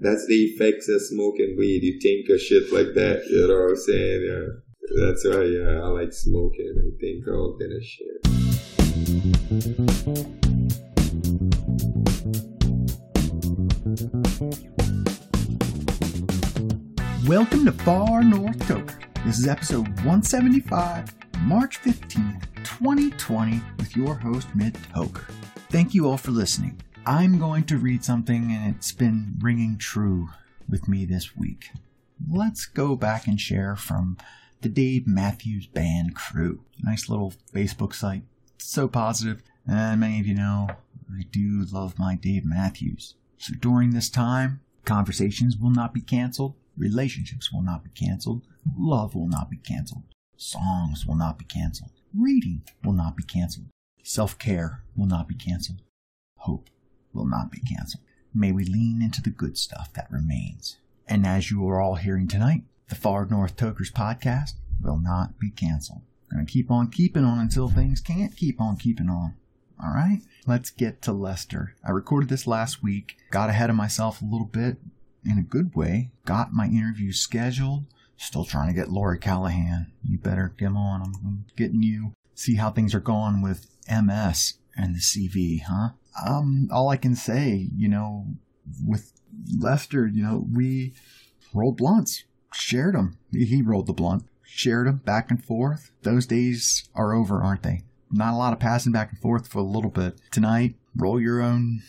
That's the effects of smoking weed. You think of shit like that. You know what I'm saying? Yeah. That's why, yeah, I like smoking and think all kind of shit. Welcome to Far North Toker. This is episode 175, March 15th, 2020, with your host, Mid Toker. Thank you all for listening. I'm going to read something and it's been ringing true with me this week. Let's go back and share from the Dave Matthews Band crew. Nice little Facebook site. So positive. And many of you know I do love my Dave Matthews. So during this time, conversations will not be canceled, relationships will not be canceled, love will not be canceled, songs will not be canceled, reading will not be canceled, self care will not be canceled, hope will not be canceled. May we lean into the good stuff that remains. And as you are all hearing tonight, the Far North Tokers podcast will not be canceled. Gonna keep on keeping on until things can't keep on keeping on. All right, let's get to Lester. I recorded this last week, got ahead of myself a little bit in a good way, got my interview scheduled. Still trying to get Lori Callahan. You better come on. I'm getting you. See how things are going with MS and the CV, huh? Um, all I can say, you know, with Lester, you know, we rolled blunts, shared them. He rolled the blunt, shared them back and forth. Those days are over, aren't they? Not a lot of passing back and forth for a little bit. Tonight, roll your own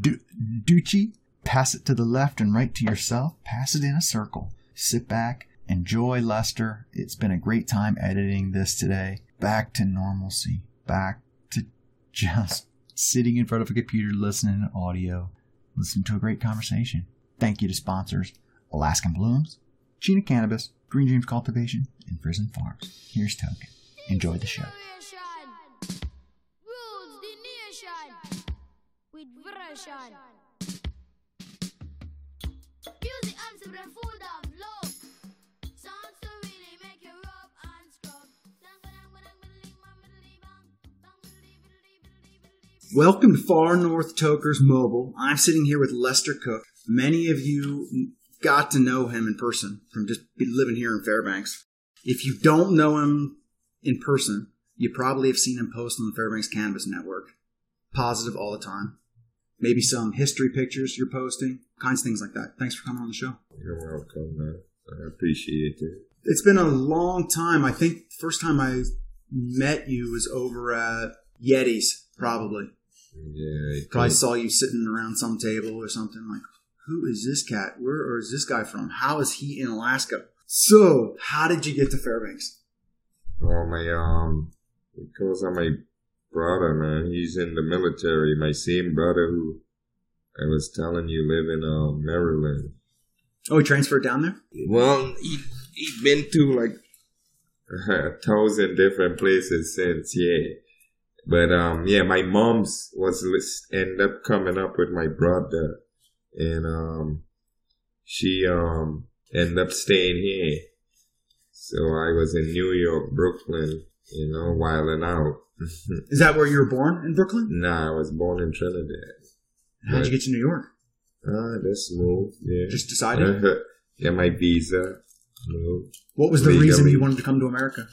du- dutchie, pass it to the left and right to yourself, pass it in a circle. Sit back, enjoy Lester. It's been a great time editing this today. Back to normalcy, back to just sitting in front of a computer listening to audio, listening to a great conversation. Thank you to sponsors Alaskan Blooms, Chena Cannabis, Green Dreams Cultivation, and Prison Farms. Here's Token. Enjoy the show. Welcome to Far North Tokers Mobile. I'm sitting here with Lester Cook. Many of you got to know him in person from just living here in Fairbanks. If you don't know him in person, you probably have seen him post on the Fairbanks Cannabis Network. Positive all the time. Maybe some history pictures you're posting, kinds of things like that. Thanks for coming on the show. You're welcome, man. I appreciate it. It's been a long time. I think the first time I met you was over at Yeti's, probably. Yeah, I Probably saw you sitting around some table or something like, who is this cat? Where or is this guy from? How is he in Alaska? So, how did you get to Fairbanks? Oh my um, because of my brother, man. He's in the military. My same brother who I was telling you live in um Maryland. Oh, he transferred down there? Well, he he been to like a thousand different places since, yeah. But um, yeah, my mom's was list, end up coming up with my brother, and um, she um ended up staying here. So I was in New York, Brooklyn, you know, wilding out. Is that where you were born in Brooklyn? nah, I was born in Trinidad. How'd you get to New York? Ah, that's smooth. Yeah. Just decided? yeah, my visa. Moved. What was the Legally. reason you wanted to come to America?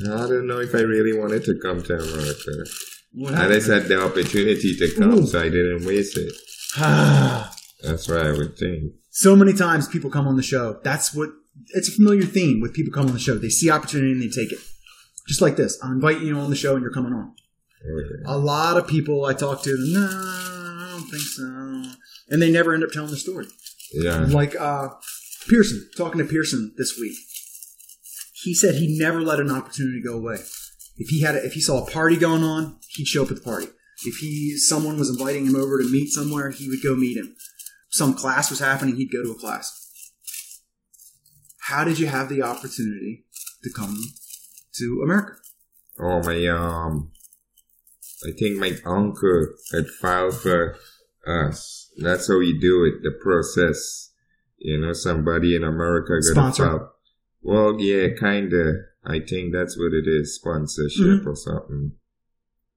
I don't know if I really wanted to come to America. What I just had the opportunity to come, Ooh. so I didn't waste it. That's what I would think. so many times people come on the show. That's what it's a familiar theme with people come on the show. They see opportunity and they take it. Just like this. I'm inviting you on the show and you're coming on. Okay. A lot of people I talk to, no, I don't think so. And they never end up telling the story. Yeah. Like uh, Pearson, talking to Pearson this week. He said he never let an opportunity go away. If he had, a, if he saw a party going on, he'd show up at the party. If he, someone was inviting him over to meet somewhere, he would go meet him. Some class was happening, he'd go to a class. How did you have the opportunity to come to America? Oh my um, I think my uncle had filed for us. That's how you do it. The process. You know, somebody in America got Sponsor. Well, yeah, kinda. I think that's what it is, sponsorship Mhm. or something.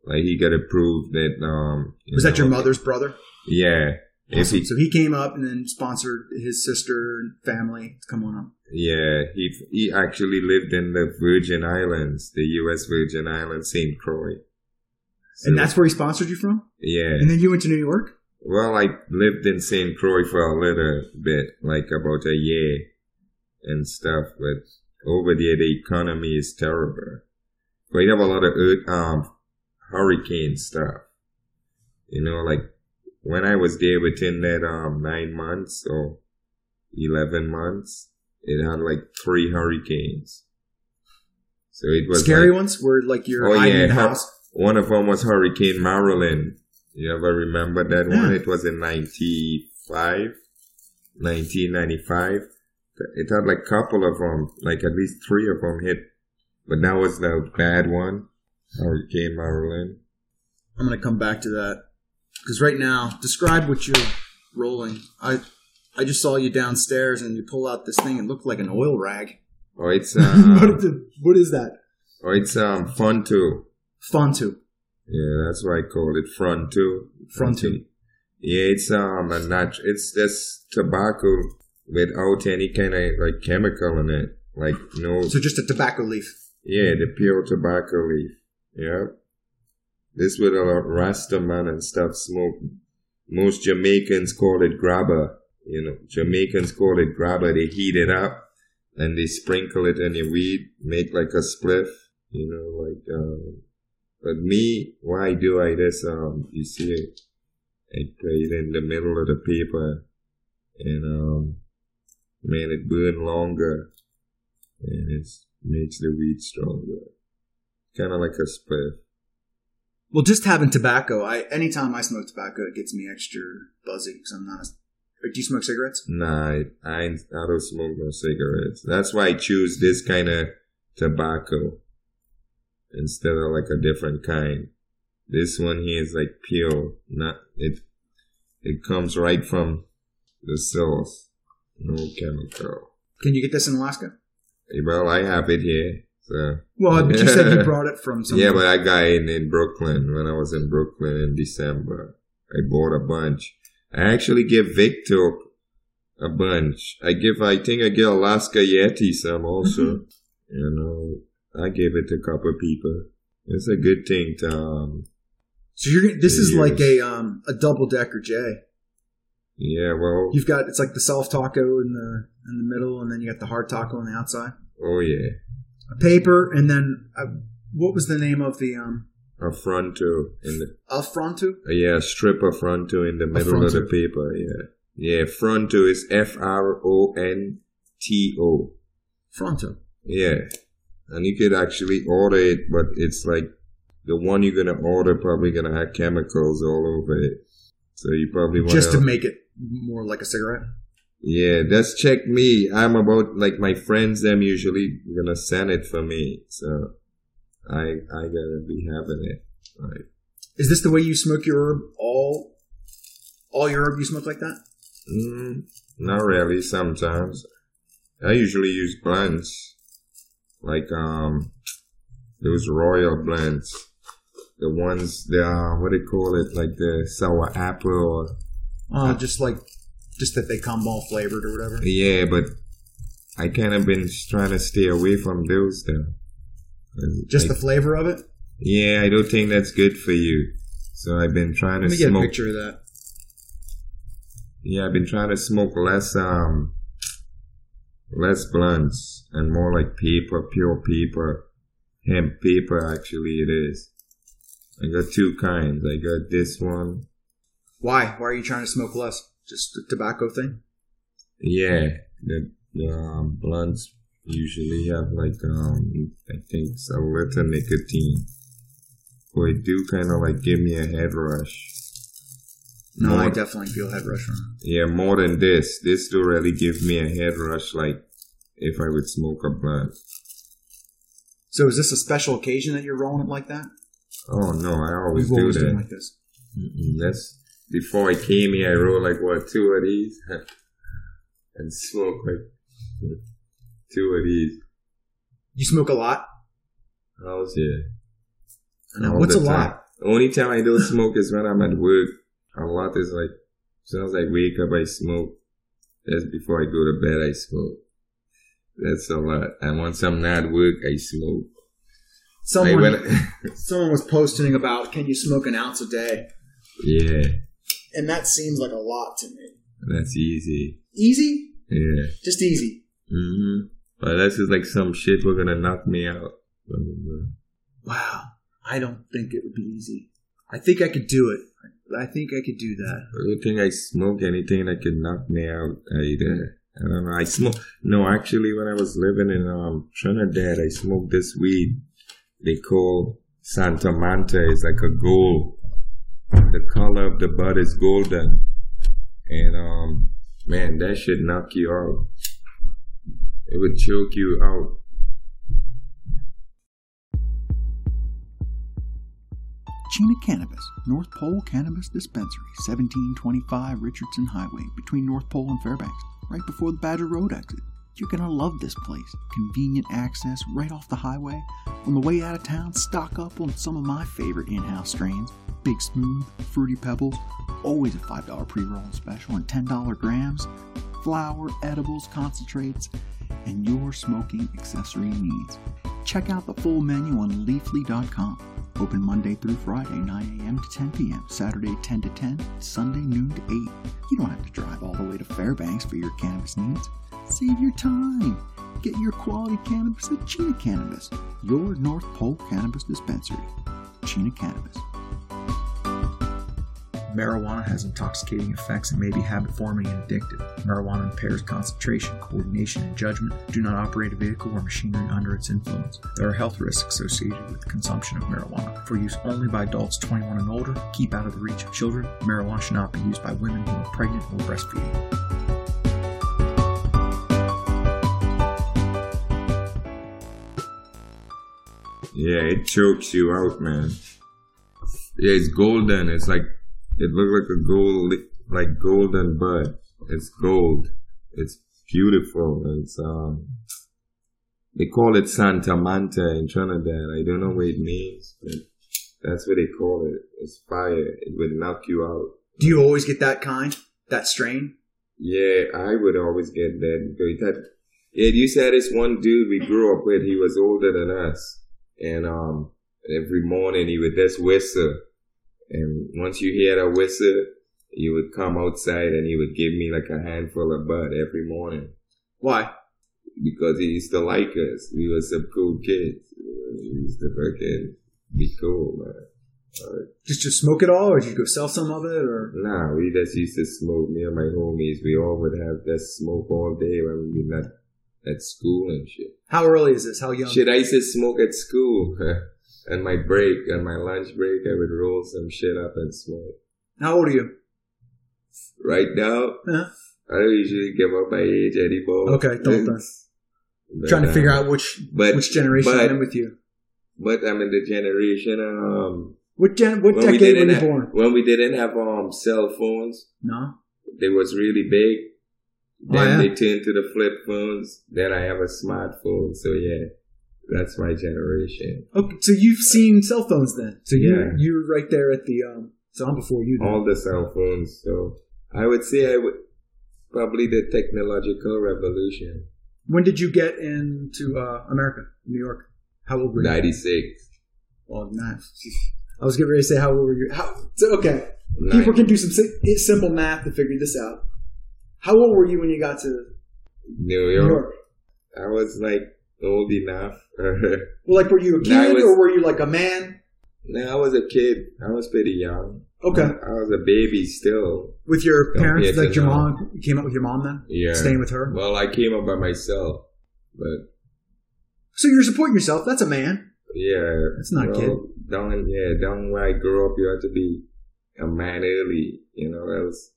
Like he got to prove that um. Was that your mother's brother? Yeah, Awesome. he, so he came up and then sponsored his sister and family to come on up. yeah, he he actually lived in the Virgin Islands, the U.S. Virgin Islands, St. Croix. So, And that's where he sponsored you from? yeah. And then you went to New York? Well, I lived in St. Croix for a little bit, like about a year and stuff, but over there the economy is terrible. We have a lot of earth, um, hurricane stuff. You know, like when I was there within that um nine months or eleven months, it had like three hurricanes. So it was Scary like- ones were like you're Oh, yeah, in the how- house. one of them was Hurricane Marilyn. You ever remember that one? It was in 95, 1995. It had like a couple of them, like at least three of them hit. But that was the bad one. Hurricane Marilyn. I'm gonna come back to that because right now, describe what you're rolling. I I just saw you downstairs and you pull out this thing. It looked like an oil rag. Oh, it's, what, uh, the, what is that? oh, it's, um, fun too. Fontu. Yeah, that's why I call it front too. Fronto. Yeah, it's, um, a nat- it's this tobacco without any kind of like chemical in it. Like no So just a tobacco leaf. Yeah, the pure tobacco leaf. Yeah. This what a Rasta man and stuff smoke. Most Jamaicans call it grabba. You know, Jamaicans call it grabba. They heat it up and they sprinkle it in your weed, make like a spliff. You know, like, um, but me, why do I this? Um, you see it, I put it in the middle of the paper and, um, man, it burn longer and it makes the weed stronger. Kind of like a spliff. Well, just having tobacco. I anytime I smoke tobacco, it gets me extra buzzy because I'm not. A, do you smoke cigarettes? Nah, I, I, I don't smoke no cigarettes. That's why I choose this kind of tobacco instead of like a different kind. This one here is like pure. Not it. It comes right from the source. No chemical. Can you get this in Alaska? Well, I have it here. So Well, but you said you brought it from some. yeah, but I got it in Brooklyn when I was in Brooklyn in December. I bought a bunch. I actually give Victor a bunch. I give, I think I give Alaska Yeti some also. you know, I give it to a couple people. It's a good thing to, um, so you're. This is Yes. like a um a double decker J. yeah, well, You've got it's like the soft taco in the in the middle, and then you got the hard taco on the outside. oh yeah, A paper, and then uh, what was the name of the um a fronto in the, Alfronto? uh, yeah, strip of fronto in the middle of the paper, yeah. Yeah, fronto is F-R-O-N-T-O. Fronto. Yeah. And you could actually order it, but it's like the one you're gonna order probably gonna have chemicals all over it. So you probably want Just to make it more like a cigarette. Yeah, just check me. I'm about like my friends. Them usually gonna send it for me, so I I gotta be having it. Right. Is this the way you smoke your herb? All all your herb you smoke like that? Mm, not really. Sometimes I usually use blends, like um those royal blends, the ones the uh, what do they call it, like the sour apple or Uh, just like just that they come all flavored or whatever. yeah. But I kind of been trying to stay away from those though. Just I- the flavor of it. Yeah, I don't think that's good for you. So I've been trying to Let me get a picture of that. Yeah, I've been trying to smoke less um less blunts and more like paper, pure paper, hemp paper. Actually, it is. I got two kinds. I got this one. Why? Why are you trying to smoke less? Just the tobacco thing? Yeah, the, the um, blunts usually have like um I think it's a little nicotine. But it do kind of like give me a head rush. No, I definitely feel head rush from. Yeah, more than this. This do really give me a head rush like if I would smoke a blunt. So is this a special occasion that you're rolling it like that? Oh no, I always We've do always that. done like this. Mm-mm, that's before I came here. I rolled like what two of these and smoked like two of these. You smoke a lot? I was here. I all What's a lot? The only time I don't smoke is when I'm at work. A lot is like soon as I wake up, I smoke. That's before I go to bed, I smoke. That's a lot. And once I'm not at work, I smoke. I Someone, went- someone was posting about can you smoke an ounce a day, yeah, and that seems like a lot to me. that's easy. Easy, Yeah. just easy. hmm But this is like some shit we're gonna knock me out. Wow, I don't think it would be easy. I think I could do it. I think I could do that. I don't think I smoke, anything that can knock me out, I either. I don't know. I smoke. No, actually, when I was living in um, Trinidad, I smoked this weed. They call Santa Manta. It's like a gold. The color of the bud is golden, and um, man, that should knock you out. It would choke you out. Chena Cannabis, North Pole Cannabis Dispensary, 1725 Richardson Highway, between North Pole and Fairbanks, right before the Badger Road exit. You're gonna love this place. Convenient access right off the highway. On the way out of town, stock up on some of my favorite in house strains Big Smooth, Fruity Pebbles, always a $5 pre roll special, and $10 grams, flour, edibles, concentrates, and your smoking accessory needs. Check out the full menu on leafly.com. Open Monday through Friday, 9 a.m. to 10 p.m., Saturday 10 to 10, Sunday noon to 8. You don't have to drive all the way to Fairbanks for your cannabis needs. Save your time. Get your quality cannabis at Chena Cannabis, your North Pole Cannabis Dispensary. Chena Cannabis. Marijuana has intoxicating effects and may be habit forming and addictive. Marijuana impairs concentration, coordination, and judgment. Do not operate a vehicle or machinery under its influence. There are health risks associated with consumption of marijuana. For use only by adults 21 and older, keep out of the reach of children. Marijuana should not be used by women who are pregnant or breastfeeding. Yeah, it chokes you out, man. Yeah, it's golden. It's like it looks like a gold, like golden bud. It's gold. It's beautiful. It's um, they call it Santa Manta in Trinidad. I don't know what it means, but that's what they call it. It's fire. It would knock you out. Do you always get that kind? That strain? Yeah, I would always get that. Yeah, you said this one dude we grew up with. He was older than us, and um, every morning he would just whistle, and once you hear that whistle, he would come outside and he would give me like a handful of bud every morning Why? because he used to like us. We were some cool kids. He used to fucking be cool, man. Just to smoke it all, or did you go sell some of it, or? Nah, we just used to smoke. Me and my homies, we all would have that smoke all day when we not at school and shit. How early is this? How young? Shit, I used to smoke at school. and my break, and my lunch break, I would roll some shit up and smoke. How old are you? Right now, Huh? I don't usually give up my age anymore. Okay, don't. But, Trying to uh, figure out which but- which generation but- I'm with you. But I'm in the generation, um, What gen? What when we decade were you have, born? when we didn't have um cell phones, No. they was really big. Oh, Then yeah. they turned to the flip phones. Then I have a smartphone. So yeah, that's my generation. Okay, so you've seen cell phones then. So you Yeah. you were right there at the um. So I'm before you. Then. All the cell phones. So I would say I would probably the technological revolution. When did you get into uh, America, New York? How old were you? Ninety six. Well, not. I was getting ready to say how old were you? How? So, okay, people can do some simple math to figure this out. How old were you when you got to New New York. York? I was like old enough. Well, like, were you a kid was- or were you like a man? no, I was a kid. I was pretty young. Okay, I was a baby still. with your Don't parents, like your know. mom, you came up with your mom then, Yeah. staying with her. Well, I came up by myself, but So you're supporting yourself. That's a man. yeah, That's not a well, kid. Down, yeah, down where I grew up, you have to be a man early. You know, else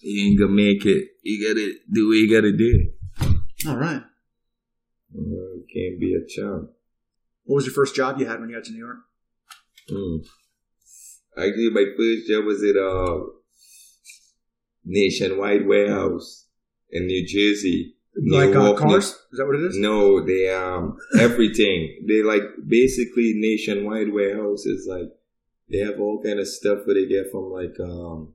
you ain't gonna make it. You gotta do what you gotta do. All right. You can't be a chump. What was your first job you had when you got to New York? Mm. Actually, my first job was at a nationwide warehouse in New Jersey. like uh, cars? Is that what it is? No, they um everything. they like basically nationwide warehouses. Like they have all kind of stuff where they get from like um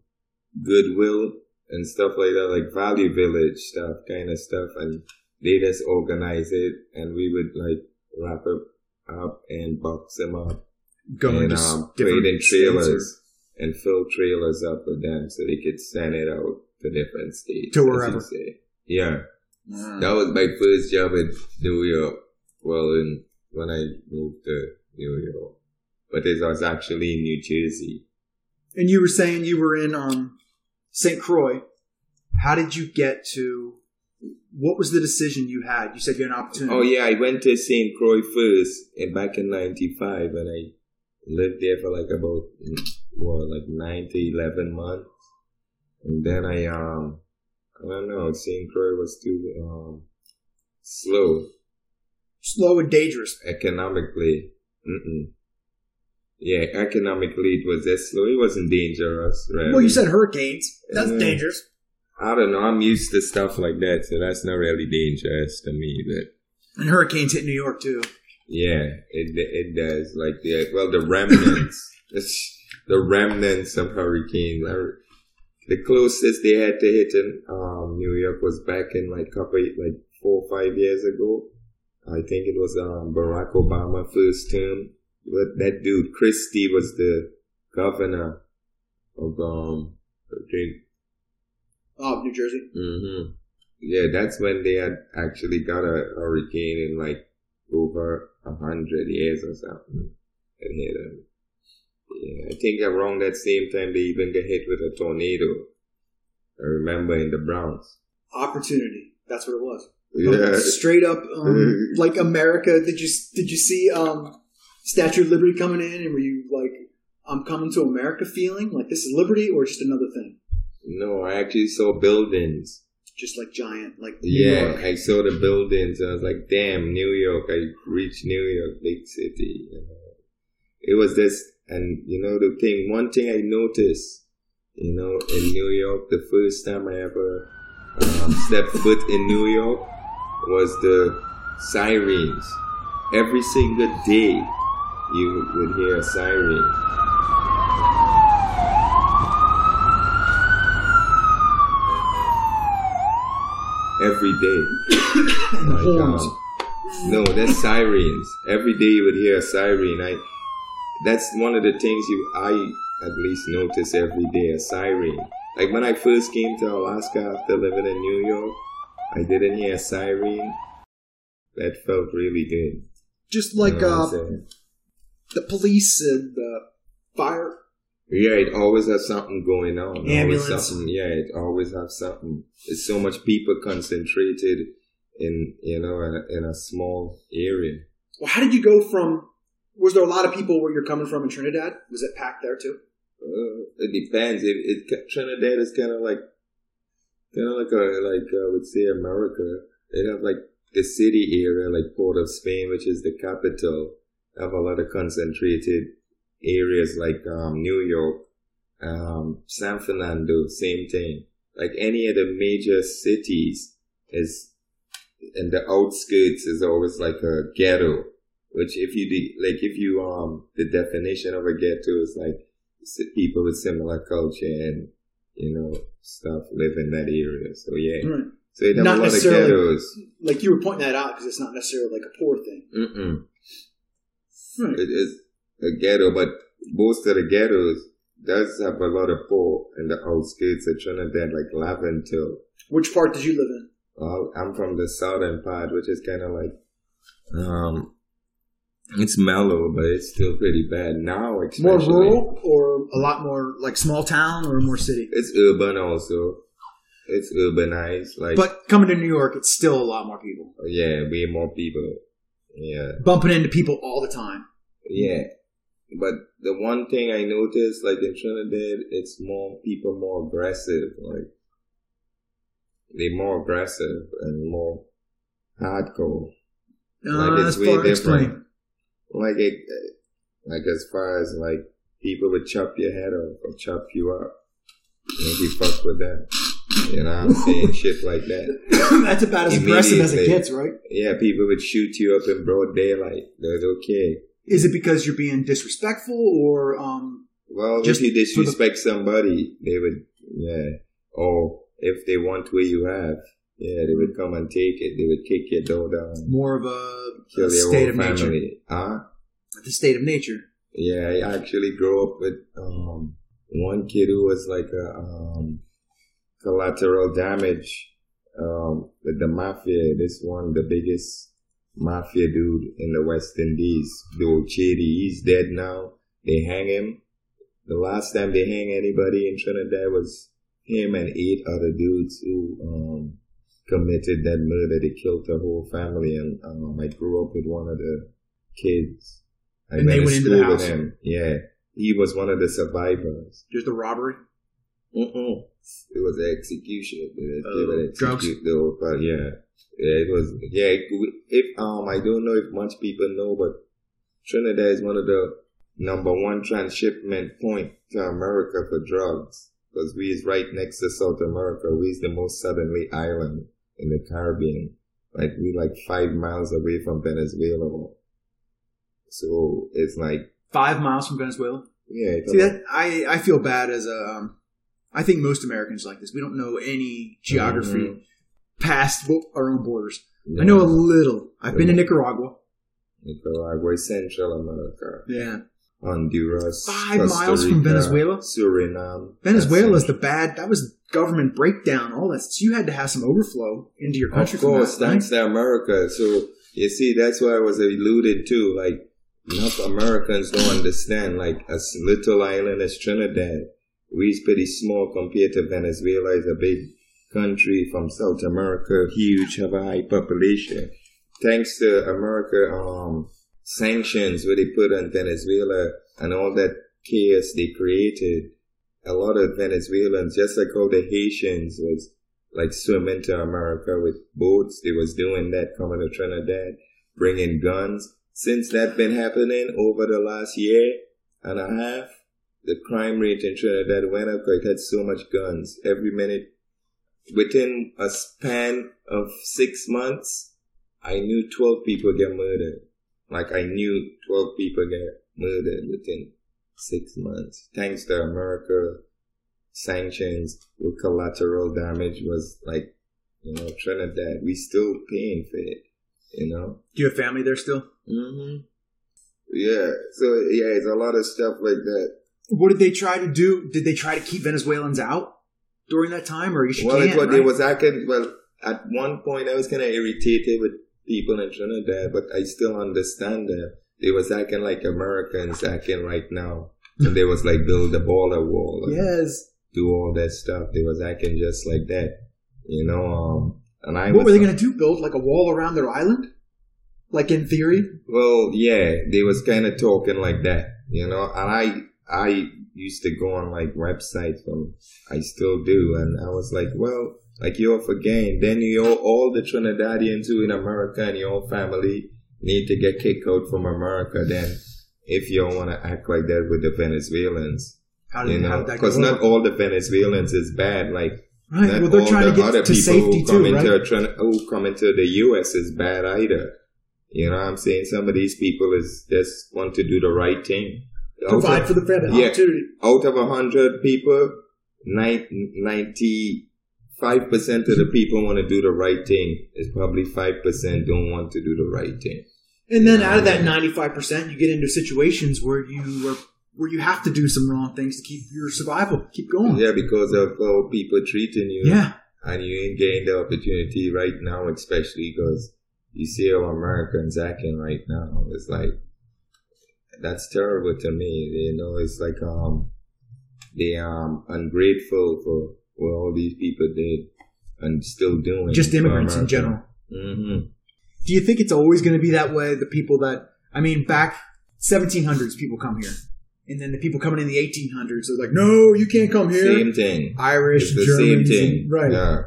Goodwill and stuff like that, like Value Village stuff, kind of stuff, and they just organize it, and we would like wrap it up and box them up Going and to um, put different in states or- trailers and fill trailers up with them so they could send it out to different states. To wherever. say. Yeah, Ah. that was my first job in New York. Well, in, when I moved to New York, but it was actually in New Jersey. And you were saying you were in um, St. Croix. How did you get to? What was the decision you had? You said you had an opportunity. Oh yeah, I went to St. Croix first, and back in '95, and I lived there for like about what, like nine to eleven months, and then I um, I don't know, St. Croix was too um slow Slow and dangerous. economically. Mm-mm. Yeah, economically it was just slow. It wasn't dangerous, right? Well, you said hurricanes. That's Yeah. dangerous. I don't know. I'm used to stuff like that, so that's not really dangerous to me. But And hurricanes hit New York too. Yeah, it it does. Like the well, the remnants, the remnants of hurricanes. The closest they had to hit in um, New York was back in like couple like four or five years ago. I think it was um, Barack Obama first term. But that dude Christie was the governor of um. Oh, New Jersey. hmm Yeah, that's when they had actually got a hurricane in like over a hundred years or something and hit them. Yeah, I think around that same time they even got hit with a tornado. I remember in the Bronx. Opportunity. That's what it was. Yeah, Straight up, um, like America. Did you did you see um, Statue of Liberty coming in, and were you like, "I'm coming to America," feeling like this is liberty, or just another thing, no, I actually saw buildings. just like giant, like New Yeah, York. I saw the buildings. I was like, damn, New York. I reached New York, big city. You know. It was this, and you know, the thing, one thing I noticed, you know, in New York, the first time I ever um, stepped foot in New York was the sirens. Every single day, you would hear a siren. Every day. Like, horns. um, no, that's sirens. Every day you would hear a siren. I that's one of the things you I at least notice every day a siren. Like when I first came to Alaska after living in New York, I didn't hear a siren. That felt really good. just You like know uh? The police and the fire. Yeah, it always has something going on. Always Ambulance. something. Yeah, it always has something. It's so much people concentrated in you know in a, in a small area. Well, how did you go from? Was there a lot of people where you're coming from in Trinidad? Was it packed there too? Uh, it depends. It, it Trinidad is kind of like kind of like a like I would say America. They have like the city area, like Port of Spain, which is the capital. Have a lot of concentrated areas like um, New York, um, San Fernando, same thing. Like any of the major cities is, and the outskirts is always like a ghetto. Which if you de- like, if you um, the definition of a ghetto is like people with similar culture and you know stuff live in that area. So yeah, Right. so it have Not a lot of ghettos. Like you were pointing that out because it's not necessarily like a poor thing. Mm-mm. Right. It is a ghetto, but most of the ghettos does have a lot of poor in the outskirts of Trinidad, like Laventille. Which part did you live in? Well, I'm from the southern part, which is kind of like, um, it's mellow, but it's still pretty bad now. More rural or a lot more like small town or more city? It's urban also. It's urbanized. Like, But coming to New York, it's still a lot more people. yeah, way more people. Yeah. Bumping into people all the time. Yeah. But the one thing I noticed, like in Trinidad, it's more people more aggressive. Like they're more aggressive and more hardcore. Uh, Like, it's way different. Like it, like as far as like people would chop your head off or chop you up. If you fuck with them, you know, what I'm saying shit like that. that's about as aggressive as it gets, right? Yeah, people would shoot you up in broad daylight. That's okay. Is it because you're being disrespectful or um Well, Just if you for the- disrespect somebody, they would, yeah. Or if they want what you have, yeah, they would come and take it. They would kick your door down, More of a, a state of nature. Huh? The state of nature. Yeah, I actually grew up with um, one kid who was like a um, collateral damage um, with the mafia. This one, the biggest mafia dude in the West Indies, Dole Chadee. He's dead now. They hang him. The last time they hang anybody in Trinidad was him and eight other dudes who um, committed that murder. They killed the whole family, and um, I grew up with one of the kids. I And they went into the school with house? him. Yeah, he was one of the survivors. Just the robbery. Mm-mm. It was an execution. They, Oh, would drugs? but yeah, yeah, it was. Yeah, if um, I don't know if much people know, but Trinidad is one of the number one transshipment point to America for drugs because we is right next to South America. We is the most southerly island in the Caribbean. Like we like five miles away from Venezuela. So it's like Five miles from Venezuela. yeah, See that I I feel bad as a um, I think most Americans like this. We don't know any geography Mhm. past our own borders. I know a little. I've been to Nicaragua. Nicaragua, Central America. Yeah, Honduras, Five Costa miles from Rica, Venezuela? Suriname. Venezuela is the bad. That was government breakdown. All that. So you had to have some overflow into your country. Of from course, that, right? thanks to America. So you see, that's why I was alluded to. Like enough Americans don't understand. Like a s- little island as Trinidad, we's pretty small compared to Venezuela. It's a big country from South America, huge, have a high population. Thanks to America, um, sanctions where they put on Venezuela and all that chaos they created, a lot of Venezuelans, just like all the Haitians was like swimming to America with boats. They was doing that coming to Trinidad, bringing guns. Since that been happening over the last year and a half, the crime rate in Trinidad went up. because it had so much guns every minute. Within a span of six months, I knew twelve people get murdered. Like I knew twelve people get murdered within six months. Thanks to America, sanctions with collateral damage was like, you know, Trinidad. We still paying for it, you know. Do you have family there still? hmm Yeah. So yeah, it's a lot of stuff like that. What did they try to do? Did they try to keep Venezuelans out during that time, or you should Well, can't, it's what right? they was acting. Well, at one point, I was kind of irritated with people in Trinidad, but I still understand that they was acting like Americans acting right now, and they was like build the border wall, Yes. do all that stuff. They was acting just like that, you know. Um, and I What was were they going to do? Build like a wall around their island? Like in theory? Well, yeah, they was kind of talking like that, you know. And I, I used to go on like websites from, I still do, and I was like, well, like you're for gain. Then you all, all the Trinidadians who in America and your family need to get kicked out from America. Then, if you don't want to act like that with the Venezuelans, How you did, how know, did that go? because not all the Venezuelans is bad. Like right. not Well, they're all trying to the get other to people safety who come too, into right? Who come into the U.S. is bad either. You know what I'm saying? Some of these people is just want to do the right thing. Out Provide of, for the family. Yeah. Opportunity. out of a hundred people, ninety-five percent of the people want to do the right thing. It's probably five percent don't want to do the right thing. And then out of that ninety-five percent, you get into situations where you are where you have to do some wrong things to keep your survival, keep going. Yeah, because of how people treating you. Yeah. and you ain't getting the opportunity right now, especially because you see how Americans acting right now. It's like that's terrible to me. You know, it's like um they um ungrateful for what all these people did and still doing. Just immigrants in general. hmm Do you think it's always going to be that way? The people that I mean, back 1700s, people come here, and then the people coming in the 1800s are like, "No, you can't come here." Same thing. Irish, It's the same thing. right? Yeah.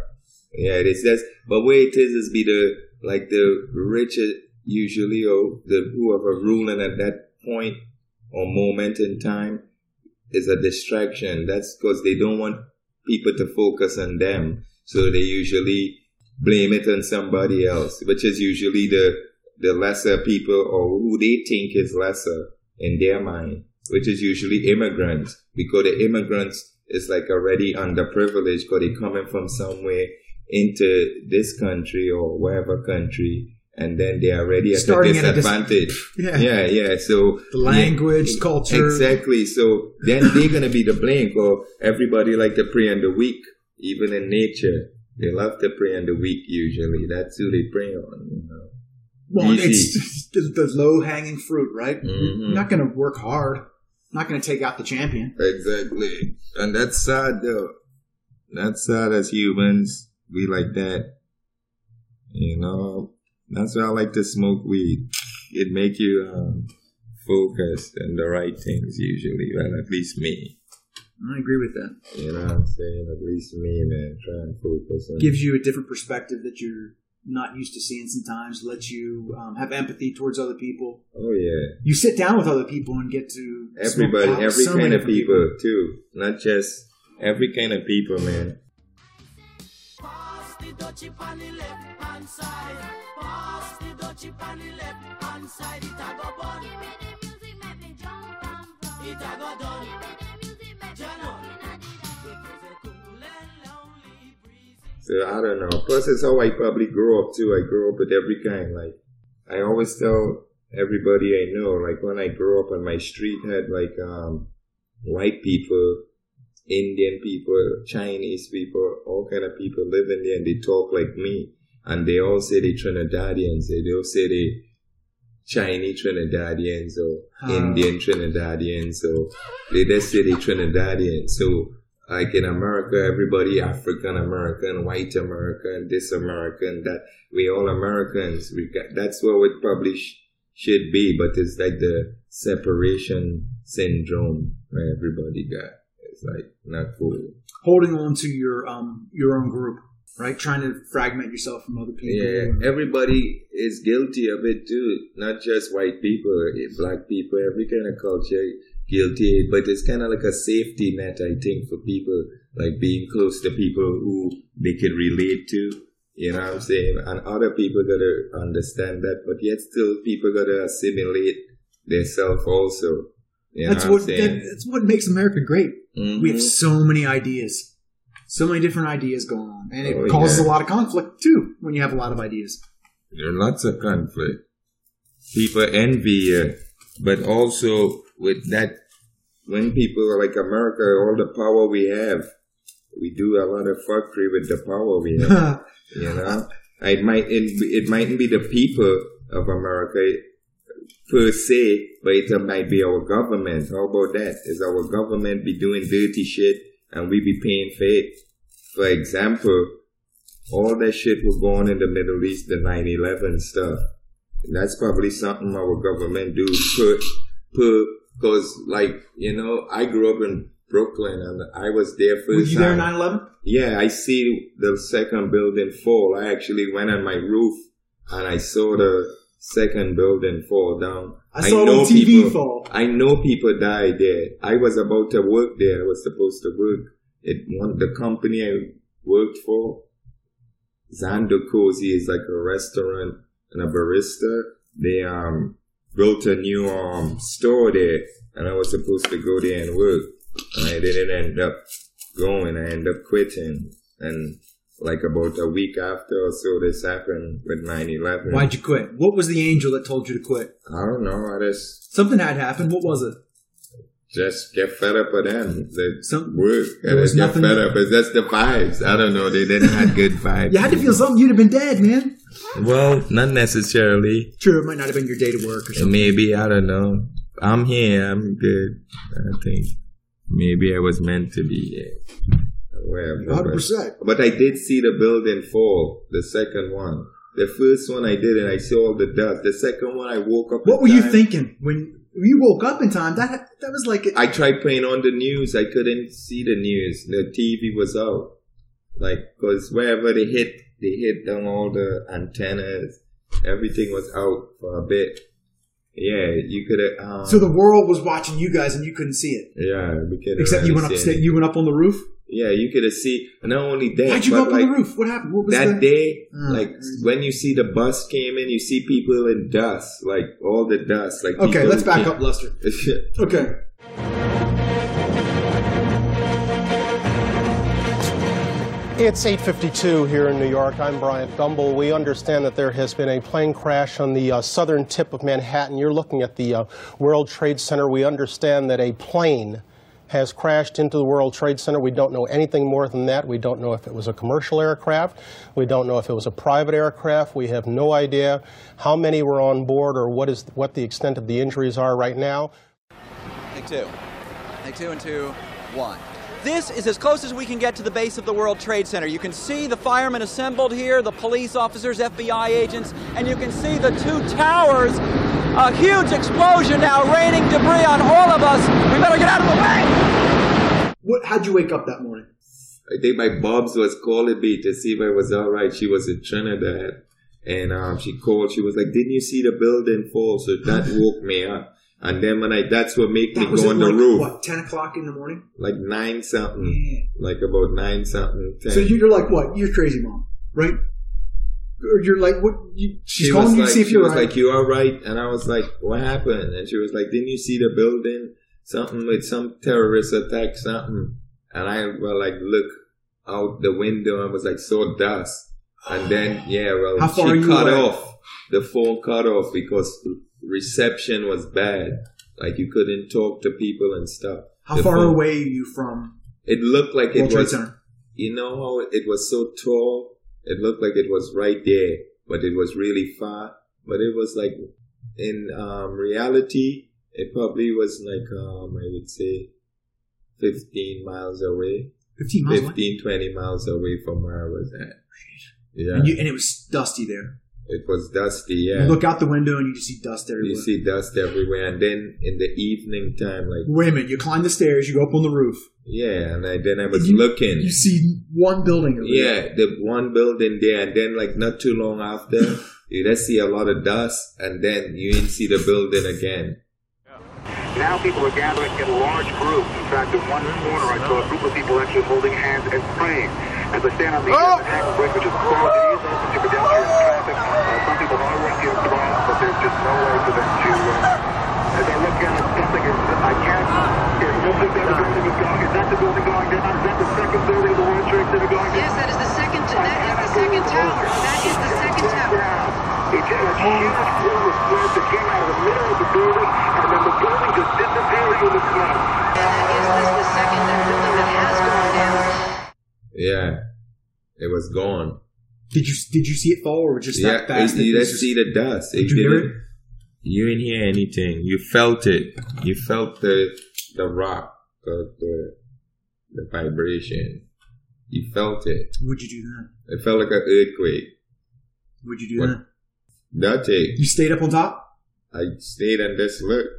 Yeah, it is that's but way it is is be the like the richer usually or the whoever ruling at that point or moment in time is a distraction. That's because they don't want people to focus on them. So they usually blame it on somebody else, which is usually the the lesser people or who they think is lesser in their mind, which is usually immigrants, because the immigrants is like already underprivileged because they coming from somewhere into this country or whatever country, and then they're already at Starting a at a dis- disadvantage. Yeah. yeah, yeah. So The language, yeah, culture. exactly. So then they're gonna be the blame for everybody like to pray on the weak, even in nature. They love to pray on the weak. Usually, that's who they pray on. You know. Well, Easy. it's the, the low hanging fruit, right? Mhm. You're not going to work hard. Not going to take out the champion. Exactly. And that's sad though. That's sad as humans. We like that. You know, that's why I like to smoke weed. It make you um, focus on the right things usually. Well, at least me. I agree with that. You know what I'm saying? At least me, man. Try and focus on Gives you a different perspective that you're not used to seeing sometimes. Lets you um, have empathy towards other people. Oh yeah. You sit down with other people and get to Everybody, pot every so kind of different people, too. Not just every kind of people, man. Pass the dutchie on the left hand side. Pass the dutchie on the left hand side. It a go bun. Give me the music, make me jump and run. It a go done. Give me the music, make me jump in a It was a cool and. So I don't know. Plus, it's how I probably grew up too. I grew up with every kind. Like I always tell everybody I know, like when I grew up on my street had like um white people, Indian people, Chinese people, all kind of people living there, and they talk like me, and they all say they Trinidadians. They all say they Chinese Trinidadians or Ah. Indian Trinidadians, or they just say they Trinidadians. So like in America, everybody African American, white American, this American, that we all Americans. We got that's what we probably sh- should be, but it's like the separation syndrome where everybody got. It's like not cool. holding on to your um your own group, right? Trying to fragment yourself from other people. Yeah, everybody is guilty of it too. Not just white people, black people, every kind of culture guilty. But it's kind of like a safety net, I think, for people like being close to people who they can relate to. You know what I'm saying? And other people gotta understand that, but yet still people gotta assimilate themselves also. You that's what, what that, that's what makes America great. We have Mhm. so many ideas, so many different ideas going on, and it Oh, causes yeah. a lot of conflict too when you have a lot of ideas. There are lots of conflict. People envy you, but also with that, when people are like America, all the power we have, we do a lot of fuckery with the power we have. you know, it might it, it mightn't be the people of America per se, but it might be our government. How about that? Is our government be doing dirty shit and we be paying for it? For example, all that shit was going in the Middle East, the 9-11 stuff. That's probably something our government do put, put, cause like, you know, I grew up in Brooklyn and I was there first Were you there in 9/11? Yeah, I see the second building fall. I actually went on my roof and I saw the second building fall down. I saw it on TV people, fall. I know people died there. I was about to work there. I was supposed to work. It one the company I worked for, Xando Cosi is like a restaurant and a barista. They um built a new um store there, and I was supposed to go there and work, and I didn't end up going. I ended up quitting, and like about a week after or so, this happened with 9-11. Why'd you quit? What was the angel that told you to quit? I don't know. I just Something had happened. What was it? just get fed up with them. The Some- work. there I was get nothing- fed up. It's just the vibes. I don't know. They didn't have good vibes. You had to feel something. You'd have been dead, man. Well, not necessarily. True, it might not have been your day to work or something. Maybe I don't know. I'm here. I'm good. I think maybe I was meant to be here. But- 100%. But I did see the building fall. The second one. The first one I did, and I saw all the dust. The second one, I woke up. What were you thinking when you woke up in time? That that was like I tried playing on the news. I couldn't see the news. The TV was out. Like, cause wherever they hit, they hit on all the antennas. Everything was out for a bit. Yeah, you could have. Um, so the world was watching you guys and you couldn't see it. yeah, we could. Except you went up. You went up on the roof. Yeah, you could have seen. Not only that, Why'd you but go up like on the roof? What happened? What was that the, day, Oh, like crazy. when you see the bus came in, you see people in dust, like all the dust. Like Okay, let's back came- up, Lester. Okay. It's 8:52 here in New York. I'm Bryant Gumbel. We understand that there has been a plane crash on the uh, southern tip of Manhattan. You're looking at the uh, World Trade Center. We understand that a plane has crashed into the World Trade Center. We don't know anything more than that. We don't know if it was a commercial aircraft. We don't know if it was a private aircraft. We have no idea how many were on board or what is what the extent of the injuries are right now. Take two. Take two and two, one. This is as close as we can get to the base of the World Trade Center. You can see the firemen assembled here, the police officers, FBI agents, and you can see the two towers. A huge explosion now raining debris on all of us. We better get out of the way. What? How'd you wake up that morning? I think my Bobs was calling me to see if I was all right. She was in Trinidad, and um, she called. She was like, "Didn't you see the building fall?" So that woke me up. And then when I, that's what made me That was go at on the like, roof, What? Ten o'clock in the morning. like nine something, Yeah. like about nine something. 10. So you're like, what? You're crazy, mom, right? Or you're like, what? You, she's she calling you like, to see if she you're was right. like, "You all right?" And I was like, "What happened?" And she was like, "Didn't you see the building? Something with some terrorist attack, something." And I well, like look out the window and was like, "So dust." And then yeah, well, How far she cut away? off the phone, cut off because reception was bad. Like you couldn't talk to people and stuff. How The far phone- away are you from It looked like World it was you know how it was so tall? It looked like it was right there, but it was really far. But it was like, in um, reality, it probably was like, um, I would say, 15 miles away. 15 miles away? 20 miles away from where I was at. Yeah. And, you, and it was dusty there. it was dusty, yeah. You look out the window and you just see dust everywhere. You see dust everywhere. And then in the evening time, like, Wait a minute. You climb the stairs. You go up on the roof. Yeah, and I, then I was you, looking. You see one building. Over there. Yeah, the one building there, and then like not too long after, you just see a lot of dust, and then you didn't see the building again. Now people are gathering in large groups. In fact, in one corner, I saw a group of people actually holding hands and praying. As I stand on the oh! Manhattan Bridge, which is closed, it is open to pedestrian traffic. Uh, some people are walking across, but there's just no way for them to. Uh, as I look at it, something is, I can't. It looks like that the building is going. Is that the building going down? Is that the second building of the World Trade Center going down? Yes, that is the second. That is the second tower. That is the second tower. It's a huge plume of smoke that came out of the middle of the building, and then the building just disappeared in the smoke. That is this the second building that has gone down. Yeah, it was gone. Did you did you see it fall, or just yeah, that fast? you it was just see the dust. Did It you hear didn't- You didn't hear anything. You felt it. You felt the the rock, the the, the vibration. You felt it. Would you do that? It felt like an earthquake. Would you do What? that? That's it. You stayed up on top, I stayed and just looked.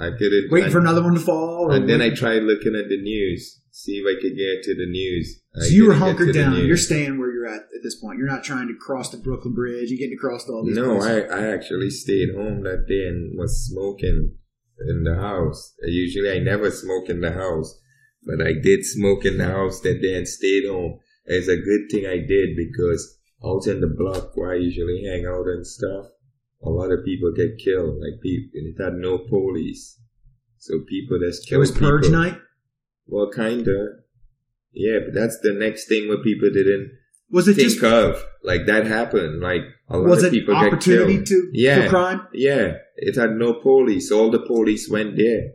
I couldn't. waiting I- for another one to fall. And then I tried looking at the news, see if I could get to the news. I So you were hunkered down. You're staying where you're at at this point. You're not trying to cross the Brooklyn Bridge. You're getting across all these. No, places. I, I actually stayed home that day and was smoking in the house. Usually I never smoke in the house, but I did smoke in the house that day and stayed home. It's a good thing I did because out in the block where I usually hang out and stuff, a lot of people get killed. Like people, it had no police, so people It killed was purge night. Well, kinda. Yeah, but that's the next thing where people didn't Was it think just of. Like that happened. Like a lot was of it people get killed. to yeah, for crime? yeah. It had no police. All the police went there,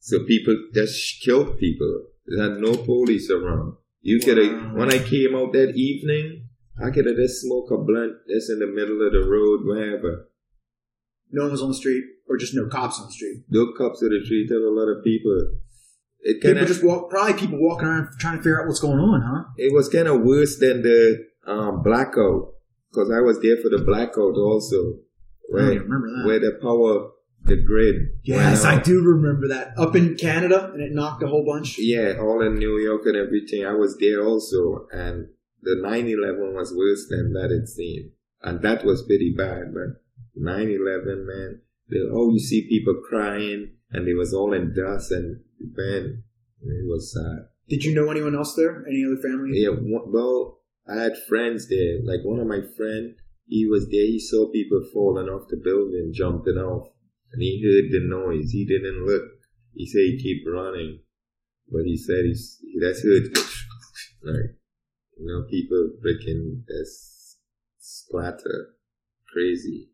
so people just killed people. It had no police around. You could have when I came out that evening, I could have just smoked a blunt just in the middle of the road, wherever. No one was on the street, or just no cops on the street. No cops of the street. There were a lot of people. It People kind of just walk. Probably people walking around trying to figure out what's going on, huh? it was kind of worse than the um, blackout because I was there for the blackout also, oh, where, don't remember that. where the power, the grid. Yes, I do remember that. Up in Canada, and it knocked a whole bunch. Yeah, all in New York and everything. I was there also, and the 9/11 was worse than that it seemed, and that was pretty bad. But 9/11, man, the, oh, you see people crying, and it was all in dust and man, it was sad. Did you know anyone else there? Any other family? Yeah, well, I had friends there. Like one of my friend, he was there. He saw people falling off the building, jumping off, and he heard the noise. He didn't look. He said he keep running, but he said he's he that's heard like You know, people freaking this splatter. Crazy.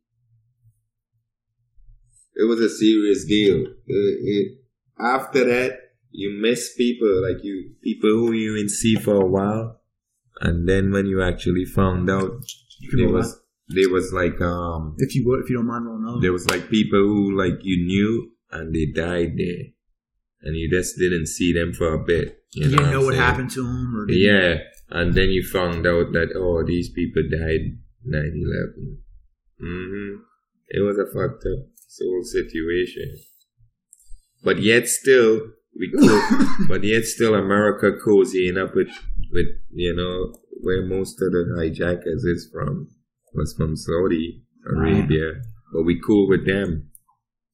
It was a serious deal. It, it, after that, you miss people, like you, people who you didn't see for a while. And then when you actually found out, there was, there was like, um, If you would, if you don't mind rolling out. there was like people who like you knew and they died there. And you just didn't see them for a bit. You, You, didn't know what saying? happened to them, or Yeah, and then you found out that oh, these people died 9/11. hmm It was a fucked up whole situation. But yet still, we co- but yet still America cozying up with with you know where most of the hijackers is from was from Saudi Arabia, but we cool with them.